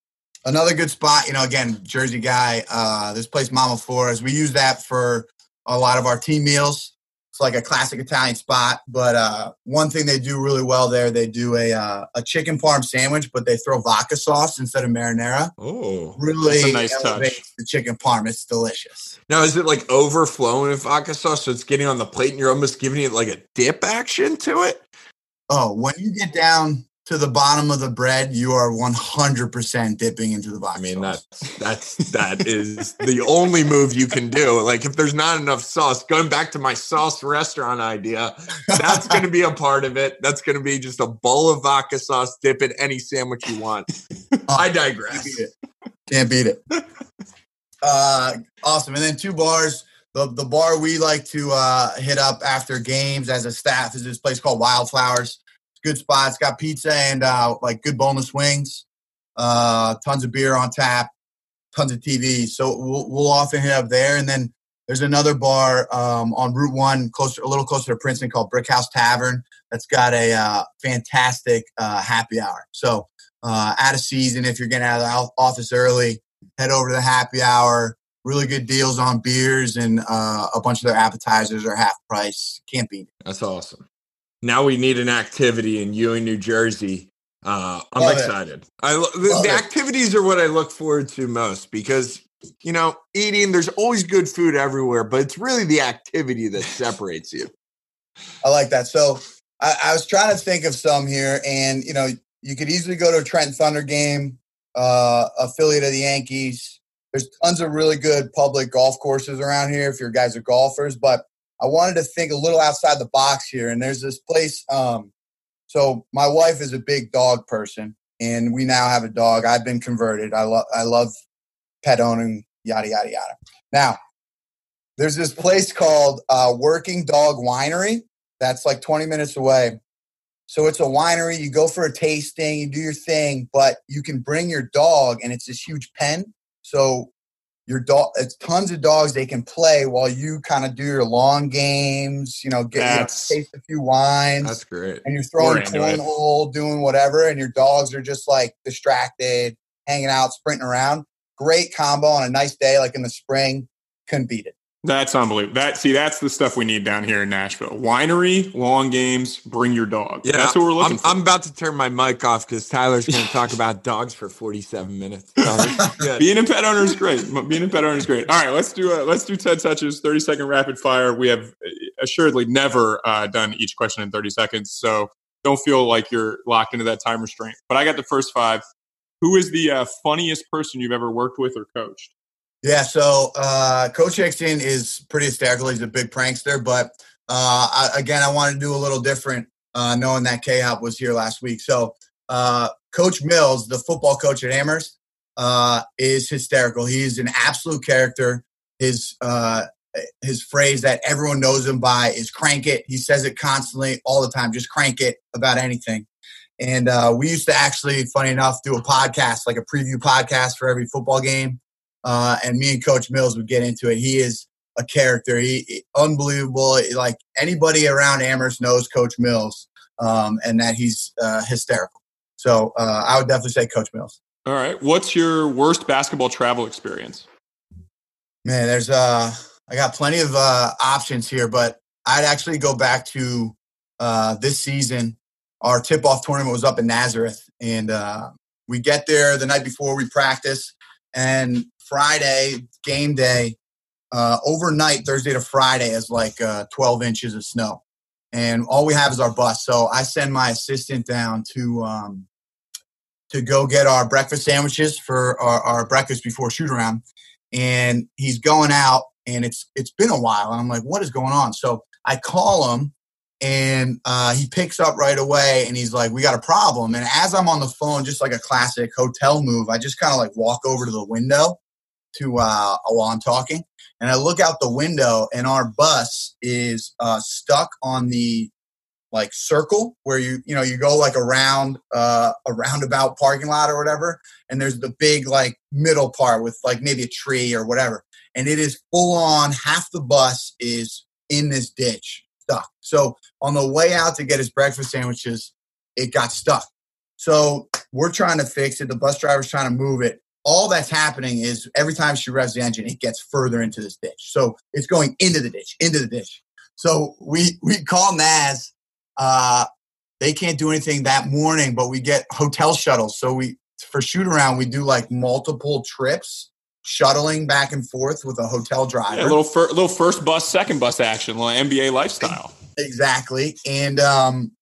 another good spot, you know, again, Jersey guy. Uh, this place, Mama Flores. We use that for a lot of our team meals. It's like a classic Italian spot. But uh, one thing they do really well there, they do a uh, a chicken parm sandwich, but they throw vodka sauce instead of marinara. Oh, really nice touch. The chicken parm, it's delicious. Now, is it like overflowing with vodka sauce, so it's getting on the plate, and you're almost giving it like a dip action to it? Oh, when you get down to the bottom of the bread, you are 100% dipping into the box. I mean, sauce. that's that's that is the only move you can do. Like if there's not enough sauce, going back to my sauce restaurant idea, that's going to be a part of it. That's going to be just a bowl of vodka sauce, dip in any sandwich you want. I Can't digress. beat it. Can't beat it. Uh, awesome. And then two bars. The, the bar we like to uh, hit up after games as a staff is this place called Wildflowers. Good spot. It's got pizza and uh, like good boneless wings. Uh, tons of beer on tap. Tons of TV. So we'll, we'll often up there. And then there's another bar um, on Route One, closer a little closer to Princeton, called Brick House Tavern. That's got a uh, fantastic uh, happy hour. So uh, out of season, if you're getting out of the office early, head over to the happy hour. Really good deals on beers and uh, a bunch of their appetizers are half price. Can't beat it. That's awesome. Now we need an activity in Ewing, New Jersey. Uh, I'm Love it. excited. I the, the activities are what I look forward to most because you know eating. There's always good food everywhere, but it's really the activity that separates you. I like that. So I, I was trying to think of some here, and you know, you could easily go to a Trenton Thunder game, uh, affiliate of the Yankees. There's tons of really good public golf courses around here if your guys are golfers. But I wanted to think a little outside the box here, and there's this place. Um, so my wife is a big dog person, and we now have a dog. I've been converted. I love I love pet owning, yada yada yada. Now, there's this place called uh, Working Dog Winery that's like 20 minutes away. So it's a winery. You go for a tasting, you do your thing, but you can bring your dog, and it's this huge pen. So your dog, it's tons of dogs. They can play while you kind of do your long games. You know, get you know, taste a few wines That's great. and you're throwing cornhole, doing whatever, and your dogs are just like distracted, hanging out, sprinting around. Great combo on a nice day, like in the spring. Couldn't beat it. That's unbelievable. That see, that's the stuff we need down here in Nashville. Winery, long games, bring your dog. Yeah, that's what we're looking I'm, for. I'm about to turn my mic off because Tyler's going to talk about dogs for 47 minutes. So it's good. Being a pet owner is great. Being a pet owner is great. All right, let's do a let's do Ted touches. Thirty second rapid fire. We have uh, assuredly never uh, done each question in thirty seconds, so don't feel like you're locked into that time restraint. But I got the first five. Who is the uh, funniest person you've ever worked with or coached? Yeah, so uh, Coach Hixon is pretty hysterical. He's a big prankster, but uh, I, again, I wanted to do a little different, uh, knowing that K Hop was here last week. So uh, Coach Mills, the football coach at Amherst, uh, is hysterical. He's an absolute character. His uh, his phrase that everyone knows him by is "crank it." He says it constantly, all the time. Just crank it about anything. And uh, we used to actually, funny enough, do a podcast, like a preview podcast for every football game uh, and me and Coach Mills would get into it. He is a character. He, he- unbelievable. Like anybody around Amherst knows Coach Mills, um, and that he's uh, hysterical. So uh, I would definitely say Coach Mills. All right. What's your worst basketball travel experience? Man, there's uh, I got plenty of uh, options here, but I'd actually go back to uh, this season. Our tip-off tournament was up in Nazareth, and uh, we get there the night before we practice, and Friday game day, uh, overnight Thursday to Friday is like uh, 12 inches of snow, and all we have is our bus. So I send my assistant down to um, to go get our breakfast sandwiches for our, our breakfast before shoot around. And he's going out and it's it's been a while and i'm like what is going on? So i call him and uh, he picks up right away and he's like we got a problem. And as i'm on the phone just like a classic hotel move i just kind of like walk over to the window to uh, while i'm talking and i look out the window and our bus is uh, stuck on the like circle where you you know you go like around uh, a roundabout parking lot or whatever and there's the big like middle part with like maybe a tree or whatever and it is full on half the bus is in this ditch stuck. So on the way out to get his breakfast sandwiches it got stuck. So we're trying to fix it the bus driver's trying to move it all that's happening is every time she revs the engine it gets further into this ditch so it's going into the ditch into the ditch so we we call nas uh they can't do anything that morning but we get hotel shuttles so we for shoot around, we do like multiple trips, shuttling back and forth with a hotel driver. Yeah, a little fir- little first bus, second bus action, little NBA lifestyle. exactly. And um,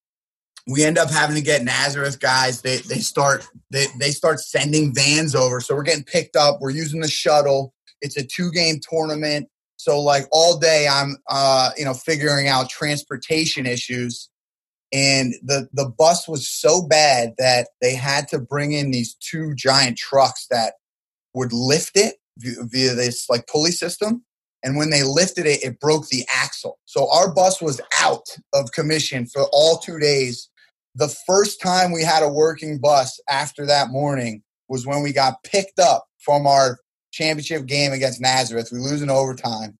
we end up having to get Nazareth guys. They they start they they start sending vans over. So we're getting picked up. We're using the shuttle. It's a two game tournament. So like all day I'm uh you know figuring out transportation issues. And the the bus was so bad that they had to bring in these two giant trucks that would lift it via this like pulley system and when they lifted it it broke the axle so our bus was out of commission for all two days the first time we had a working bus after that morning was when we got picked up from our championship game against nazareth we lose in overtime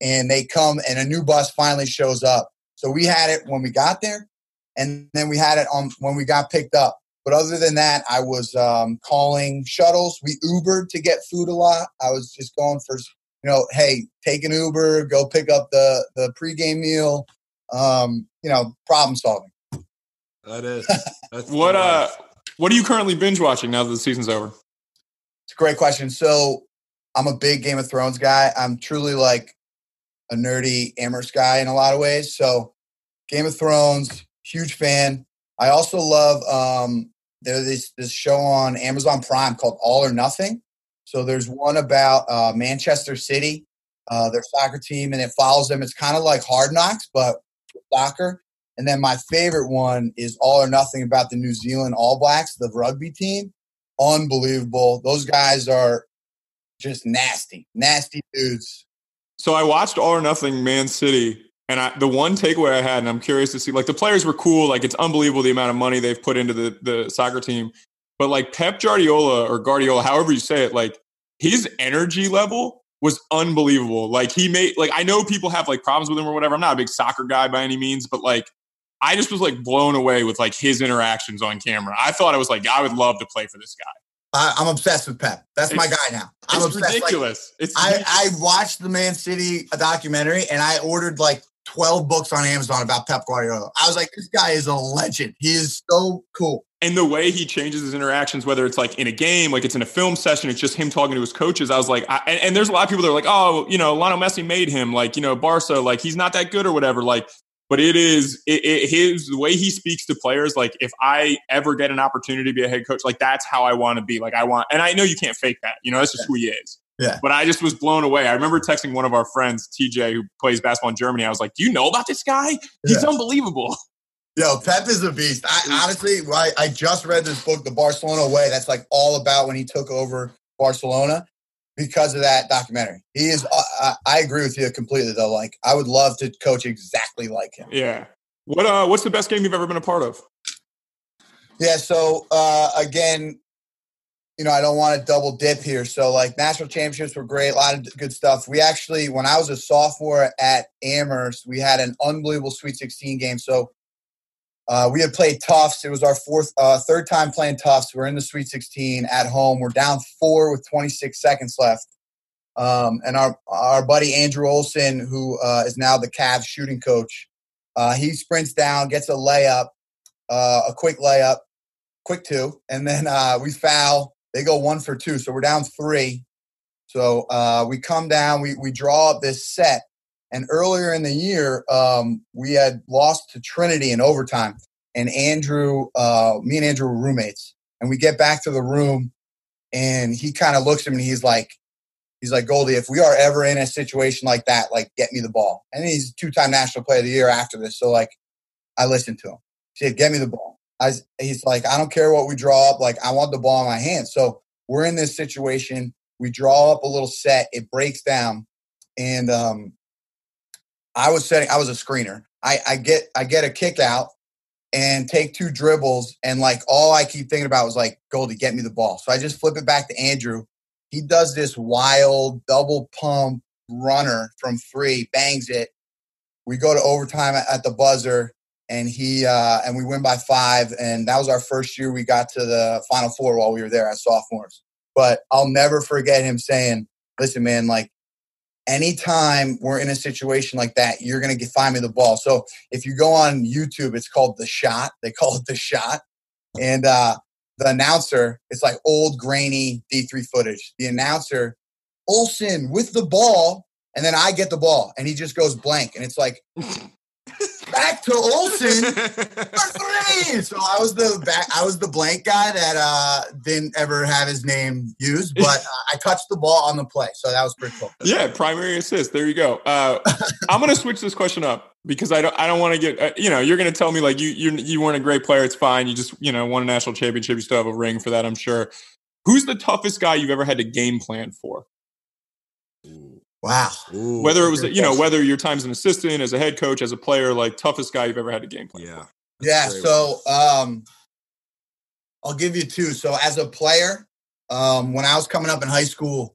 and they come and a new bus finally shows up so we had it when we got there and then we had it on when we got picked up but other than that, I was um, calling shuttles. We Ubered to get food a lot. I was just going for, you know, hey, take an Uber, go pick up the the pregame meal. Um, you know, problem solving. That is. That's what uh, what are you currently binge watching now that the season's over? It's a great question. So I'm a big Game of Thrones guy. I'm truly like a nerdy Amherst guy in a lot of ways. So Game of Thrones, huge fan. I also love um, there's this this show on Amazon Prime called All or Nothing. So there's one about uh, Manchester City, uh, their soccer team, and it follows them. It's kind of like Hard Knocks, but soccer. And then my favorite one is All or Nothing about the New Zealand All Blacks, the rugby team. Unbelievable. Those guys are just nasty, nasty dudes. So I watched All or Nothing Man City and I, the one takeaway I had, and I'm curious to see, like the players were cool. Like it's unbelievable the amount of money they've put into the the soccer team. But like Pep Guardiola or Guardiola, however you say it, like his energy level was unbelievable. Like he made like I know people have like problems with him or whatever. I'm not a big soccer guy by any means, but like I just was like blown away with like his interactions on camera. I thought I was like I would love to play for this guy. I, am obsessed with Pep. That's it's, my guy now. I'm it's obsessed. ridiculous. Like, it's I, I watched the Man City uh, documentary and I ordered like 12 books on Amazon about Pep Guardiola. I was like, this guy is a legend. He is so cool. And the way he changes his interactions, whether it's like in a game, like it's in a film session, it's just him talking to his coaches. I was like, I, and, and, there's a lot of people that are like, oh, you know, Lionel Messi made him, like, you know, Barca, like he's not that good or whatever. Like, but it is it, it, his the way he speaks to players. Like, if I ever get an opportunity to be a head coach, like that's how I want to be. Like, I want, and I know you can't fake that. You know, that's just who he is. Yeah. But I just was blown away. I remember texting one of our friends, TJ, who plays basketball in Germany. I was like, "Do you know about this guy? He's yeah. unbelievable." Yo, Pep is a beast. I honestly, I, I just read this book, The Barcelona Way. That's like all about when he took over Barcelona because of that documentary. He is. Uh, I agree with you completely, though. Like, I would love to coach exactly like him. Yeah. What? Uh, what's the best game you've ever been a part of? Yeah. So uh, again, you know, I don't want to double dip here. So, like, national championships were great, a lot of good stuff. We actually, when I was a sophomore at Amherst, we had an unbelievable Sweet 16 game. So, uh, we had played Tufts. It was our fourth, uh, third time playing Tufts. We're in the Sweet 16 at home. We're down four with 26 seconds left. Um, and our our buddy Andrew Olson, who uh, is now the Cavs shooting coach, uh, he sprints down, gets a layup, uh, a quick layup, quick two, and then uh, we foul they go one for two, so we're down three. So uh, we come down, we we draw up this set, and earlier in the year, um, we had lost to Trinity in overtime, and Andrew, uh, me and Andrew were roommates, and we get back to the room, and he kind of looks at me, he's like, he's like Goldie, if we are ever in a situation like that, like get me the ball, and he's two-time national player of the year after this, so like I listened to him. He said, "Get me the ball." I, he's like, I don't care what we draw up. Like, I want the ball in my hand. So we're in this situation. We draw up a little set. It breaks down, and um, I was setting. I was a screener. I, I get I get a kick out and take two dribbles, and like all I keep thinking about was like, Goldie, get me the ball. So I just flip it back to Andrew. He does this wild double pump runner from three, bangs it. We go to overtime at the buzzer and he uh, and we win by five. And that was our first year we got to the Final Four while we were there as sophomores. But I'll never forget him saying, "Listen, man, like." Anytime we're in a situation like that, you're gonna find me the ball. So if you go on YouTube, it's called the shot. They call it the shot, and uh, the announcer, it's like old grainy D3 footage. The announcer, Olson with the ball, and then I get the ball, and he just goes blank, and it's like back to Olson. So I was the back, I was the blank guy that uh, didn't ever have his name used, but uh, I touched the ball on the play, so that was pretty cool. Yeah, primary assist. There you go. Uh, I'm going to switch this question up because I don't I don't want to get uh, you know you're going to tell me like you you you weren't a great player. It's fine. You just you know won a national championship. You still have a ring for that. I'm sure. Who's the toughest guy you've ever had to game plan for? Wow. Ooh, Whether it was you know whether your time as an assistant, as a head coach, as a player, like toughest guy you've ever had to game plan. yeah. Yeah, so um, I'll give you two. So as a player, um, when I was coming up in high school,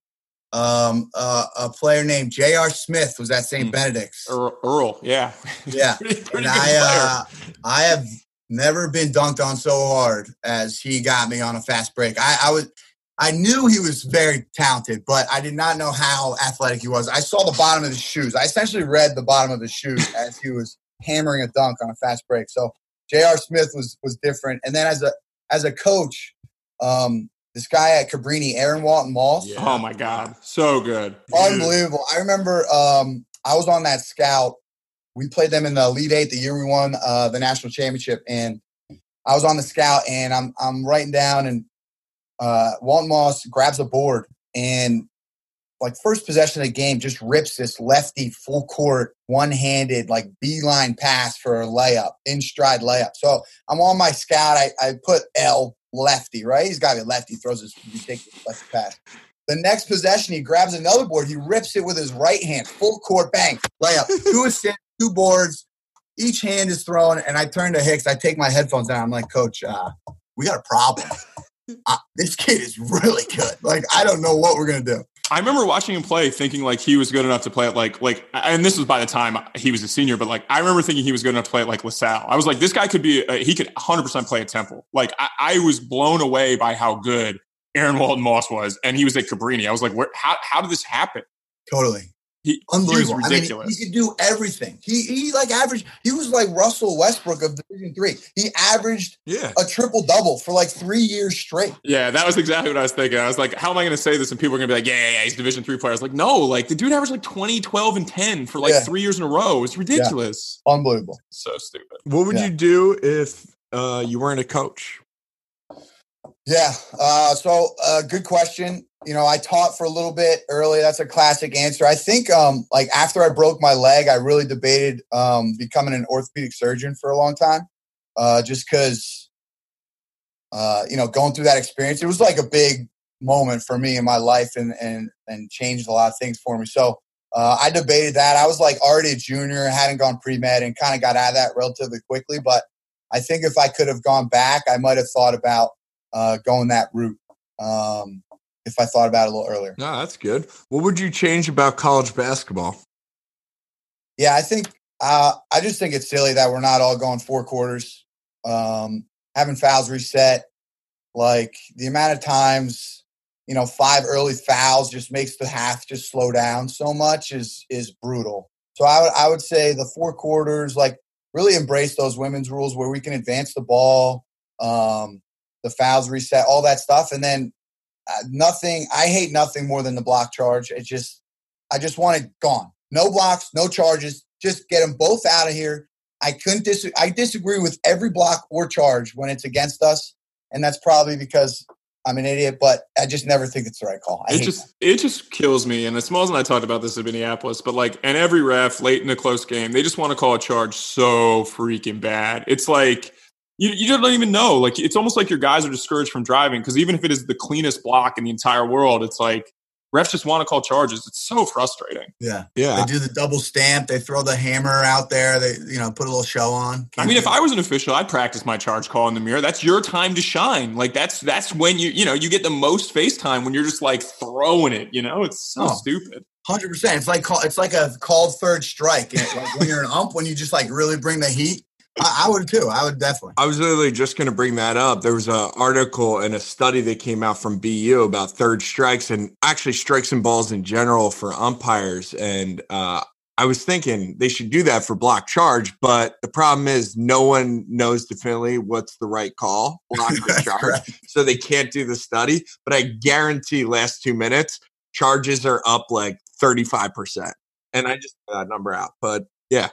um, uh, a player named J.R. Smith was at St. Hmm. Benedict's. Earl, Earl, yeah, Yeah, pretty, pretty and I uh, I have never been dunked on so hard as he got me on a fast break. I, I was I knew he was very talented, but I did not know how athletic he was. I saw the bottom of his shoes. I essentially read the bottom of his shoes as he was hammering a dunk on a fast break. So J.R. Smith was was different. And then as a as a coach, um, this guy at Cabrini, Aaron Walton Moss, Yeah. Oh my god, so good. unbelievable. I remember um, I was on that scout. We played them in the Elite Eight the year we won uh, the national championship, and I was on the scout, and I'm I'm writing down, and uh, Walton Moss grabs a board, and like first possession of the game, just rips this lefty full court, one handed like beeline pass for a layup, in stride layup. So I'm on my scout. I, I put L lefty, right? He's got to be lefty. Throws this ridiculous lefty pass. The next possession, he grabs another board. He rips it with his right hand, full court, bang, layup. Two assists, two boards. Each hand is thrown, and I turn to Hicks. I take my headphones down. I'm like, Coach, uh, we got a problem. Uh, this kid is really good. Like, I don't know what we're gonna do. I remember watching him play, thinking like he was good enough to play at like like, and this was by the time he was a senior, but like I remember thinking he was good enough to play at like LaSalle. I was like, this guy could be, uh, he could 100 percent play at Temple. Like I, I was blown away by how good Aaron Walton Moss was, and he was at Cabrini. I was like, where, how how did this happen? Totally. He, Unbelievable. He was I mean, ridiculous. he could do everything. He he like averaged. He was like Russell Westbrook of Division Three. He averaged Yeah. a triple double for like three years straight. yeah, that was exactly what I was thinking. I was like, how am I going to say this? And people are going to be like, yeah, yeah, yeah, he's Division three player. I was like, no, like the dude averaged like 20, 12, and 10 for like Yeah. three years in a row. It's ridiculous. Unbelievable. So stupid. What would Yeah. you do if uh, you weren't a coach? Yeah. Uh, so, uh, good question. You know, I taught for a little bit early. That's a classic answer. I think, um, like after I broke my leg, I really debated um, becoming an orthopedic surgeon for a long time, uh, just because, uh, you know, going through that experience, it was like a big moment for me in my life and and and changed a lot of things for me. So. Uh, I debated that. I was like already a junior, hadn't gone pre med, and kind of got out of that relatively quickly. But I think if I could have gone back, I might have thought about uh, going that route um, if I thought about it a little earlier. No, that's good. What would you change about college basketball? Yeah, I think uh, I just think it's silly that we're not all going four quarters. Um, having fouls reset, like the amount of times you know five early fouls just makes the half just slow down so much is is brutal. So I would I would say the four quarters like really embrace those women's rules where we can advance the ball, um, the fouls reset, all that stuff, and then uh, nothing. I hate nothing more than the block charge. It just I just want it gone. No blocks, no charges. Just get them both out of here. I couldn't dis- I disagree with every block or charge when it's against us, and that's probably because I'm an idiot. But I just never think it's the right call. I it just it just kills me. And the Smalls and I talked about this in Minneapolis, but like, and every ref late in a close game, they just want to call a charge so freaking bad. It's like you you just don't even know. Like it's almost like your guys are discouraged from driving because even if it is the cleanest block in the entire world, it's like refs just want to call charges. It's so frustrating. yeah. Yeah. They do the double stamp. They throw the hammer out there. They you know put a little show on. I mean, if I was an official, I'd practice my charge call in the mirror. That's your time to shine. Like that's that's when you you know you get the most face time when you're just like throwing it. You know, it's so Oh. stupid. Hundred percent. It's like call, it's like a called third strike. Like when you're an ump, when you just like really bring the heat. I, I would too. I would definitely. I was literally just going to bring that up. There was an article and a study that came out from BU about third strikes and actually strikes and balls in general for umpires. And uh, I was thinking they should do that for block charge, but the problem is no one knows definitely what's the right call, block or charge. Correct. So they can't do the study. But I guarantee last two minutes, charges are up like 35%. And I just threw that number out. But yeah.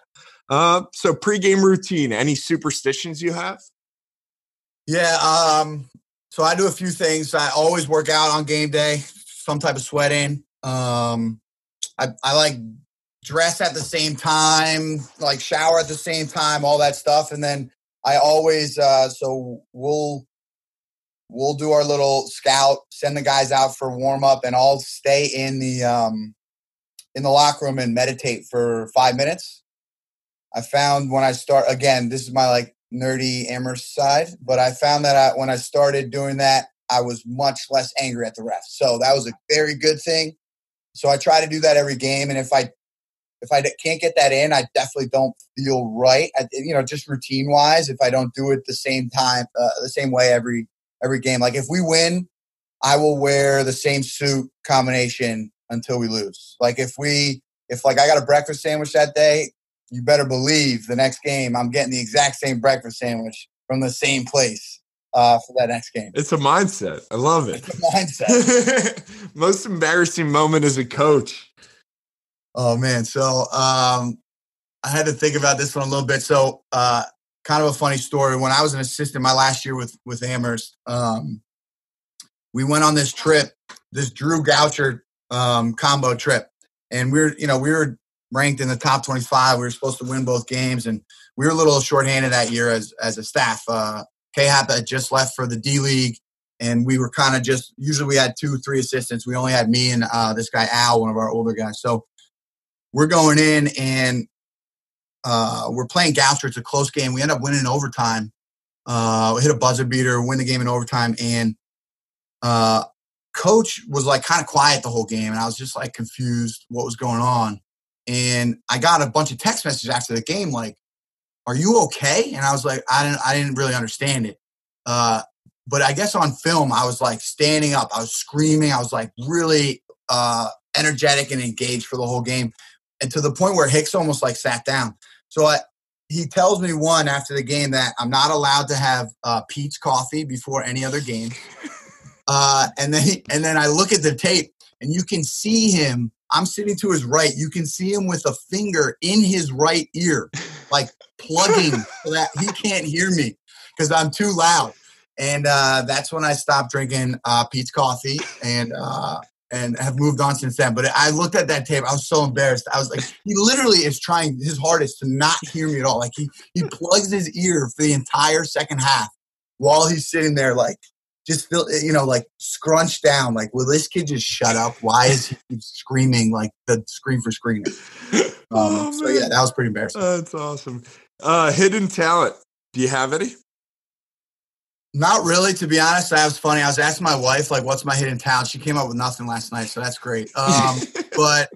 Uh, so pregame routine. Any superstitions you have? Yeah. Um, so I do a few things. I always work out on game day, some type of sweating. Um, I, I like dress at the same time, like shower at the same time, all that stuff. And then I always, uh, so we'll, we'll do our little scout, send the guys out for warm up, and I'll stay in the, um, in the locker room and meditate for five minutes. I found when I start again, this is my like nerdy Amherst side, but I found that I, when I started doing that, I was much less angry at the refs. So that was a very good thing. So I try to do that every game, and if I if I can't get that in, I definitely don't feel right. I, you know, just routine wise, if I don't do it the same time, uh, the same way every every game. Like if we win, I will wear the same suit combination until we lose. Like if we if like I got a breakfast sandwich that day, you better believe the next game I'm getting the exact same breakfast sandwich from the same place uh, for that next game. It's a mindset. I love it. It's a mindset. Most embarrassing moment as a coach. Oh man, so um, I had to think about this one a little bit. So, uh, kind of a funny story. When I was an assistant my last year with with Amherst, um, we went on this trip, this Drew Goucher um, combo trip, and we are you know we were ranked in the top 25. We were supposed to win both games, and we were a little shorthanded that year as as a staff. Uh, K had just left for the D League, and we were kind of just usually we had two, three assistants. We only had me and uh, this guy Al, one of our older guys. So we're going in and uh, we're playing Goucher. It's a close game. We end up winning in overtime. Uh, we hit a buzzer beater, win the game in overtime, and uh, coach was like kind of quiet the whole game, and I was just like confused what was going on. And I got a bunch of text messages after the game, like, "Are you okay?" And I was like, I didn't, I didn't really understand it. Uh, but I guess on film, I was like standing up, I was screaming, I was like really uh, energetic and engaged for the whole game, and to the point where Hicks almost like sat down. So I, he tells me one after the game that I'm not allowed to have uh, coffee before any other game. Uh, and then he, and then I look at the tape and you can see him. I'm sitting to his right. You can see him with a finger in his right ear, like plugging so that he can't hear me because I'm too loud. And uh, that's when I stopped drinking uh, Peet's coffee and uh, and have moved on since then. But I looked at that tape. I was so embarrassed. I was like, he literally is trying his hardest to not hear me at all. Like he he plugs his ear for the entire second half while he's sitting there, like just feel you know like scrunched down. Like, will this kid just shut up? Why is he screaming like the scream for screaming? Um, Oh, so yeah, that was pretty embarrassing. That's awesome. Uh, hidden talent. Do you have any? Not really, to be honest. That was funny. I was asking my wife, like, what's my hidden talent? She came up with nothing last night, so that's great. Um, but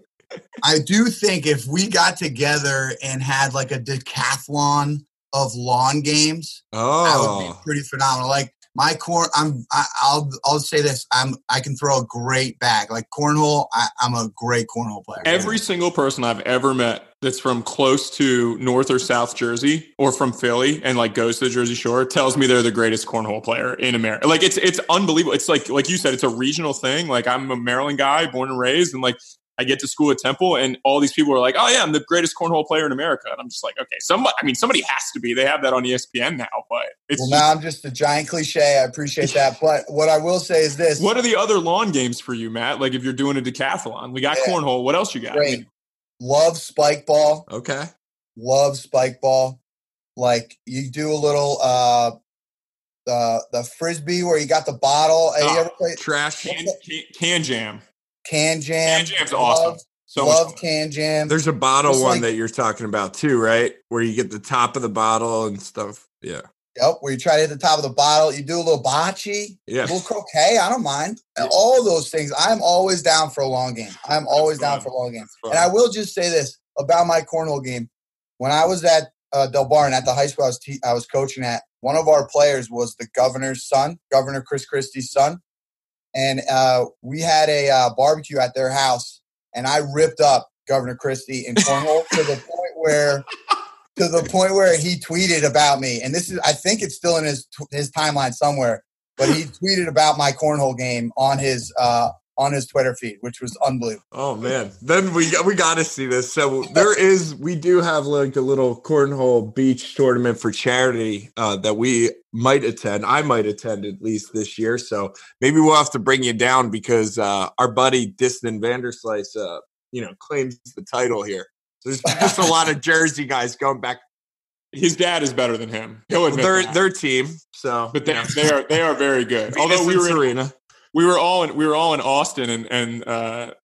I do think if we got together and had like a decathlon of lawn games, oh that would be Oh, pretty phenomenal. Like my corn, I'm, I, I'll, I'll say this: I'm, I can throw a great bag. Like cornhole, I, I'm a great cornhole player. Every single person I've ever met that's from close to North or South Jersey or from Philly and like goes to the Jersey Shore tells me they're the greatest cornhole player in America. Like it's it's unbelievable. It's like like you said, it's a regional thing. Like I'm a Maryland guy, born and raised, and like I get to school at Temple, and all these people are like, "Oh yeah, I'm the greatest cornhole player in America," and I'm just like, "Okay, somebody. I mean, somebody has to be. They have that on ESPN now, but it's well, now I'm just a giant cliche. I appreciate that. But what I will say is this: what are the other lawn games for you, Matt? Like if you're doing a decathlon, we got Yeah. cornhole. What else you got? I mean, love spike ball. okay. love spike ball. Like you do a little uh the the frisbee where you got the bottle. Have you ever played Trash. can, can, can jam. Can jam? Can jam's Love- awesome. So love can jam. There's a bottle Just one like- that you're talking about too, right? Where you get the top of the bottle and stuff. Yeah. Yep, where you try to hit the top of the bottle. You do a little bocce, a Yeah. little croquet. I don't mind. And all those things. I'm always down for a long game. I'm always down for a long game. And I will just say this about my cornhole game. When I was at uh, Delbarton at the high school I was, te- I was coaching at, one of our players was the governor's son, Governor Chris Christie's son. And uh, we had a uh, barbecue at their house, and I ripped up Governor Christie in cornhole to the point where. To the point where he tweeted about me, and this is—I think it's still in his his timeline somewhere. But he tweeted about my cornhole game on his uh, on his Twitter feed, which was unbelievable. Oh man, then we we got to see this. So there is, we do have like a little cornhole beach tournament for charity uh, that we might attend. I might attend at least this year. So maybe we'll have to bring you down because uh, our buddy Diston Vanderslice, uh, you know, claims the title here. So there's just a lot of Jersey guys going back. His dad is better than him. He'll admit Their that. their team. So but they, you they are they are very good. Although we Venus were in, Serena. We were all in we were all in Austin and and uh,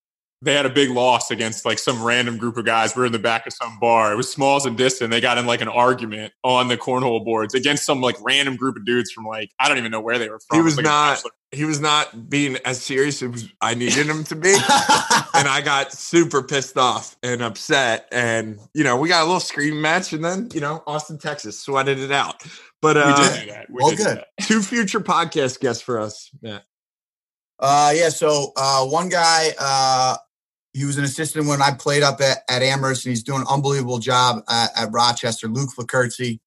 they had a big loss against like some random group of guys. We were in the back of some bar. It was Smalls and Distant. They got in like an argument on the cornhole boards against some like random group of dudes from like I don't even know where they were from. He It was like not. He was not being as serious as I needed him to be. and I got super pissed off and upset. And you know, we got a little scream match, and then you know, Austin, Texas, sweated it out. But We uh, did do that. We well, did do good. that. two future podcast guests for us. Yeah. Uh, yeah. So uh, one guy, uh, he was an assistant when I played up at, at Amherst, and he's doing an unbelievable job at, at Rochester. Luke Flockerzi,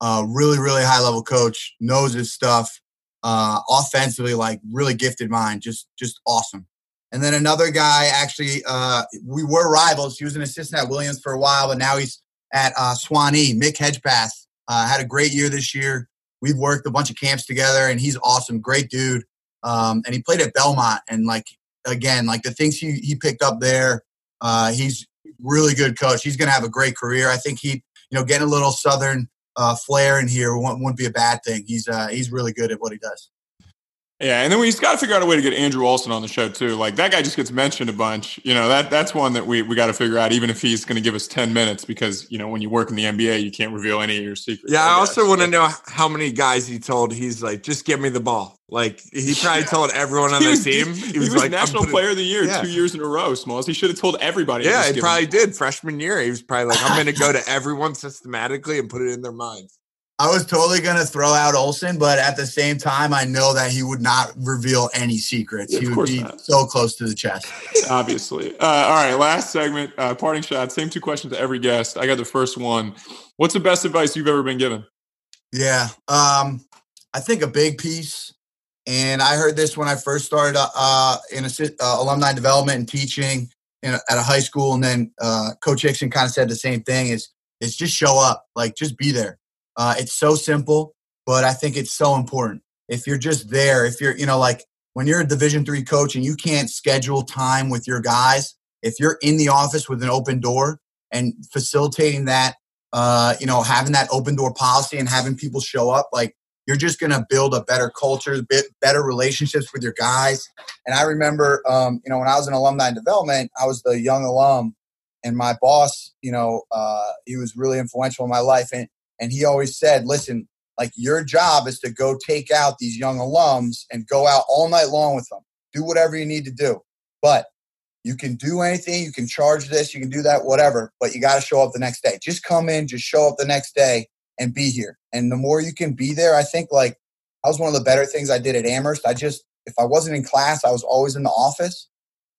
uh, really, really high level coach, knows his stuff. Uh, offensively, like really gifted mind, just just awesome. And then another guy, actually, uh, we were rivals. He was an assistant at Williams for a while, but now he's at uh, Sewanee. Mick Hedgepeth uh, had a great year this year. We've worked a bunch of camps together, and he's awesome, great dude. Um, and he played at Belmont, and like again, like the things he he picked up there, uh, he's really good coach. He's going to have a great career. I think he, you know, getting a little Southern uh, flair in here wouldn't be a bad thing. He's uh, he's really good at what he does. Yeah, and then we just got to figure out a way to get Andrew Olson on the show too. Like that guy just gets mentioned a bunch. You know that that's one that we we got to figure out, even if he's going to give us ten minutes, because you know when you work in the NBA, you can't reveal any of your secrets. Yeah. I guess. also want to know how many guys he told. He's like, just give me the ball. Like he probably told everyone on the was, team. he was, like, I'm national putting- player of the year Yeah. two years in a row. Smalls. He should have told everybody. Yeah, he give him- probably did. Freshman year, he was probably like, I'm going to go to everyone systematically and put it in their minds. I was totally going to throw out Olson, but at the same time, I know that he would not reveal any secrets. Yeah, he would be not. so close to the chest. obviously. Uh, all right, last segment, uh, parting shot. Same two questions to every guest. I got the first one. What's the best advice you've ever been given? Yeah. Um, I think a big piece, and I heard this when I first started uh, in assi- uh, alumni development and teaching in at a high school, and then uh, Coach Hixon kind of said the same thing: is is just show up, like just be there. Uh, it's so simple, but I think it's so important. If you're just there, if you're, you know, like when you're a Division three coach and you can't schedule time with your guys, if you're in the office with an open door and facilitating that uh, you know, having that open door policy and having people show up, like you're just going to build a better culture, bit better relationships with your guys. And I remember, um, you know, when I was in alumni development, I was the young alum, and my boss, you know, uh, he was really influential in my life, and and he always said, "Listen, like your job is to go take out these young alums and go out all night long with them, do whatever you need to do, but." You can do anything. You can charge this. You can do that, whatever. But you got to show up the next day. Just come in. Just show up the next day and be here. And the more you can be there, I think like that was one of the better things I did at Amherst. I just, if I wasn't in class, I was always in the office.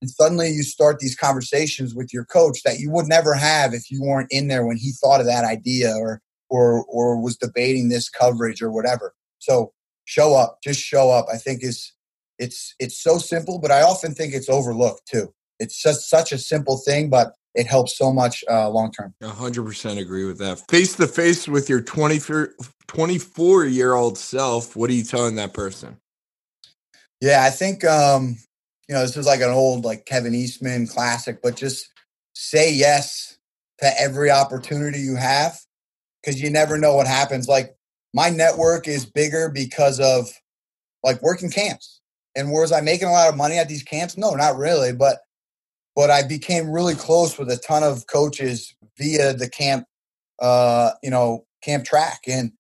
And suddenly you start these conversations with your coach that you would never have if you weren't in there when he thought of that idea or or or was debating this coverage or whatever. So show up, just show up. I think is it's it's so simple, but I often think it's overlooked too. It's just such a simple thing, but it helps so much uh, long term. A hundred percent agree with that. Face to face with your 24, 24 year old self. What are you telling that person? Yeah, I think um, you know this is like an old like Kevin Eastman classic, but just say yes to every opportunity you have because you never know what happens. Like my network is bigger because of like working camps. And was I making a lot of money at these camps? No, not really. But but I became really close with a ton of coaches via the camp, uh, you know, camp track and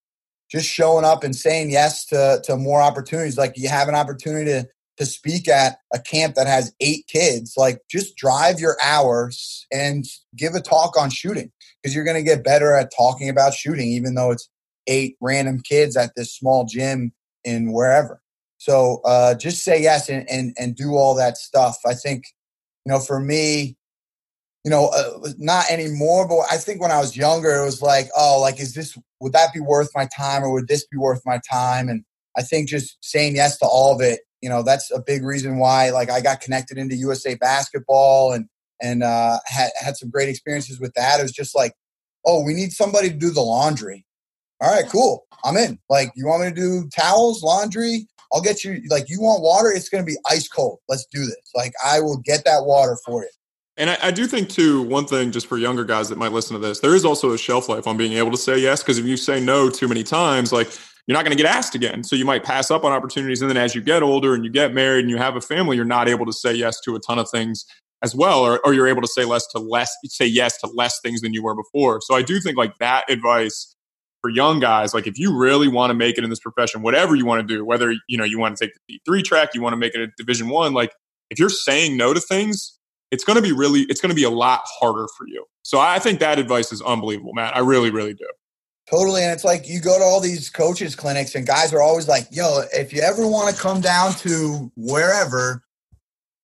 just showing up and saying yes to to more opportunities. Like you have an opportunity to to speak at a camp that has eight kids, like just drive your hours and give a talk on shooting because you're going to get better at talking about shooting, even though it's eight random kids at this small gym in wherever. So uh, just say yes and, and and do all that stuff. I think you know for me, you know, uh, not anymore. But I think when I was younger, it was like, oh, like is this would that be worth my time or would this be worth my time? And I think just saying yes to all of it you know, that's a big reason why like I got connected into USA basketball and and uh, had had some great experiences with that. It was just like, oh, we need somebody to do the laundry. All right, cool. I'm in. Like, you want me to do towels, laundry? I'll get you. Like, you want water? It's going to be ice cold. Let's do this. Like, I will get that water for you. And I, I, do think too, one thing just for younger guys that might listen to this, there is also a shelf life on being able to say yes. Because if you say no too many times, like you're not going to get asked again. So you might pass up on opportunities. And then as you get older and you get married and you have a family, you're not able to say yes to a ton of things as well, or, or you're able to say less to less, say yes to less things than you were before. So I do think like that advice for young guys, like if you really want to make it in this profession, whatever you want to do, whether you know you want to take the three track, you want to make it a Division One, like if you're saying no to things, it's going to be really, it's going to be a lot harder for you. So I think that advice is unbelievable, Matt. I really, really do. Totally. And it's like you go to all these coaches clinics and guys are always like, yo, if you ever want to come down to wherever,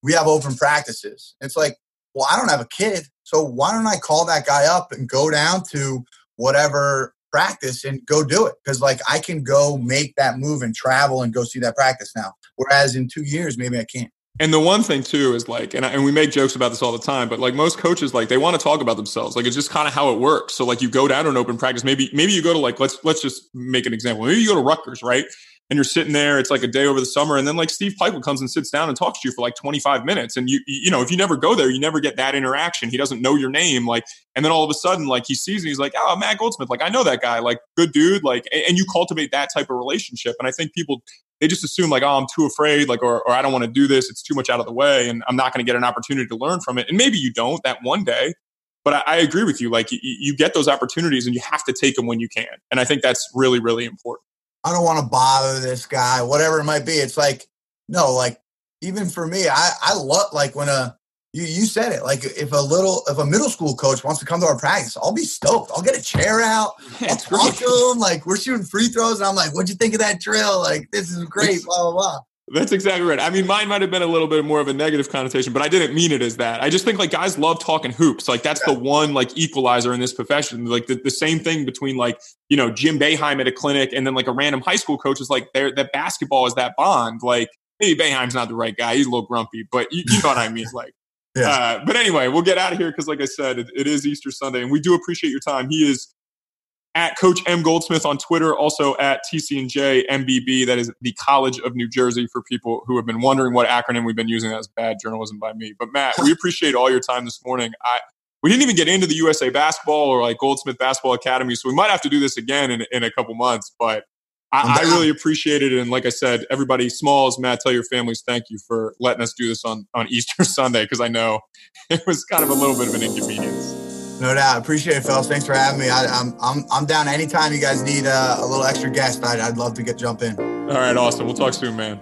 we have open practices. It's like, well, I don't have a kid. So why don't I call that guy up and go down to whatever practice and go do it? Because like I can go make that move and travel and go see that practice now. Whereas in two years, maybe I can't. And the one thing too is like, and, I, and we make jokes about this all the time, but like most coaches, like they want to talk about themselves. Like it's just kind of how it works. So like you go down to an open practice, maybe maybe you go to like let's let's just make an example. Maybe you go to Rutgers, right? And you're sitting there. It's like a day over the summer, and then like Steve Pikiell comes and sits down and talks to you for like 25 minutes. And you you know if you never go there, you never get that interaction. He doesn't know your name, like, and then all of a sudden like he sees and he's like, oh Matt Goldsmith, like I know that guy, like good dude, like, and you cultivate that type of relationship. And I think people they just assume like, oh, I'm too afraid, like, or, or I don't want to do this. It's too much out of the way, and I'm not going to get an opportunity to learn from it. And maybe you don't that one day, but I, I agree with you. Like, you, you get those opportunities, and you have to take them when you can. And I think that's really, really important. I don't want to bother this guy, whatever it might be. It's like, no, like even for me, I I love like when a you you said it like if a little if a middle school coach wants to come to our practice, I'll be stoked. I'll get a chair out. I'll talk to him. Like we're shooting free throws, and I'm like, "What'd you think of that drill? Like this is great." Blah blah blah. That's exactly right. I mean, mine might have been a little bit more of a negative connotation, but I didn't mean it as that. I just think like guys love talking hoops. Like that's yeah. the one like equalizer in this profession. Like the, the same thing between like, you know, Jim Boeheim at a clinic and then like a random high school coach is like there that basketball is that bond. Like maybe Boeheim's not the right guy. He's a little grumpy, but you, you know what I mean? Like yeah. Uh, but anyway, we'll get out of here because, like I said, it, it is Easter Sunday, and we do appreciate your time. He is at Coach M Goldsmith on Twitter, also at TCNJ MBB. That is the College of New Jersey for people who have been wondering what acronym we've been using. That's bad journalism by me. But Matt, we appreciate all your time this morning. I we didn't even get into the USA Basketball or like Goldsmith Basketball Academy, so we might have to do this again in, in a couple months. But Um, I, I, really appreciate it. And like I said, everybody, Smalls, Matt, tell your families thank you for letting us do this on, on Easter Sunday because I know it was kind of a little bit of an inconvenience. No doubt. Appreciate it, fellas. Thanks for having me. I, am I'm, I'm, I'm down anytime you guys need a, a little extra guest. I'd, I'd love to get jump in. All right. Awesome. We'll talk soon, man.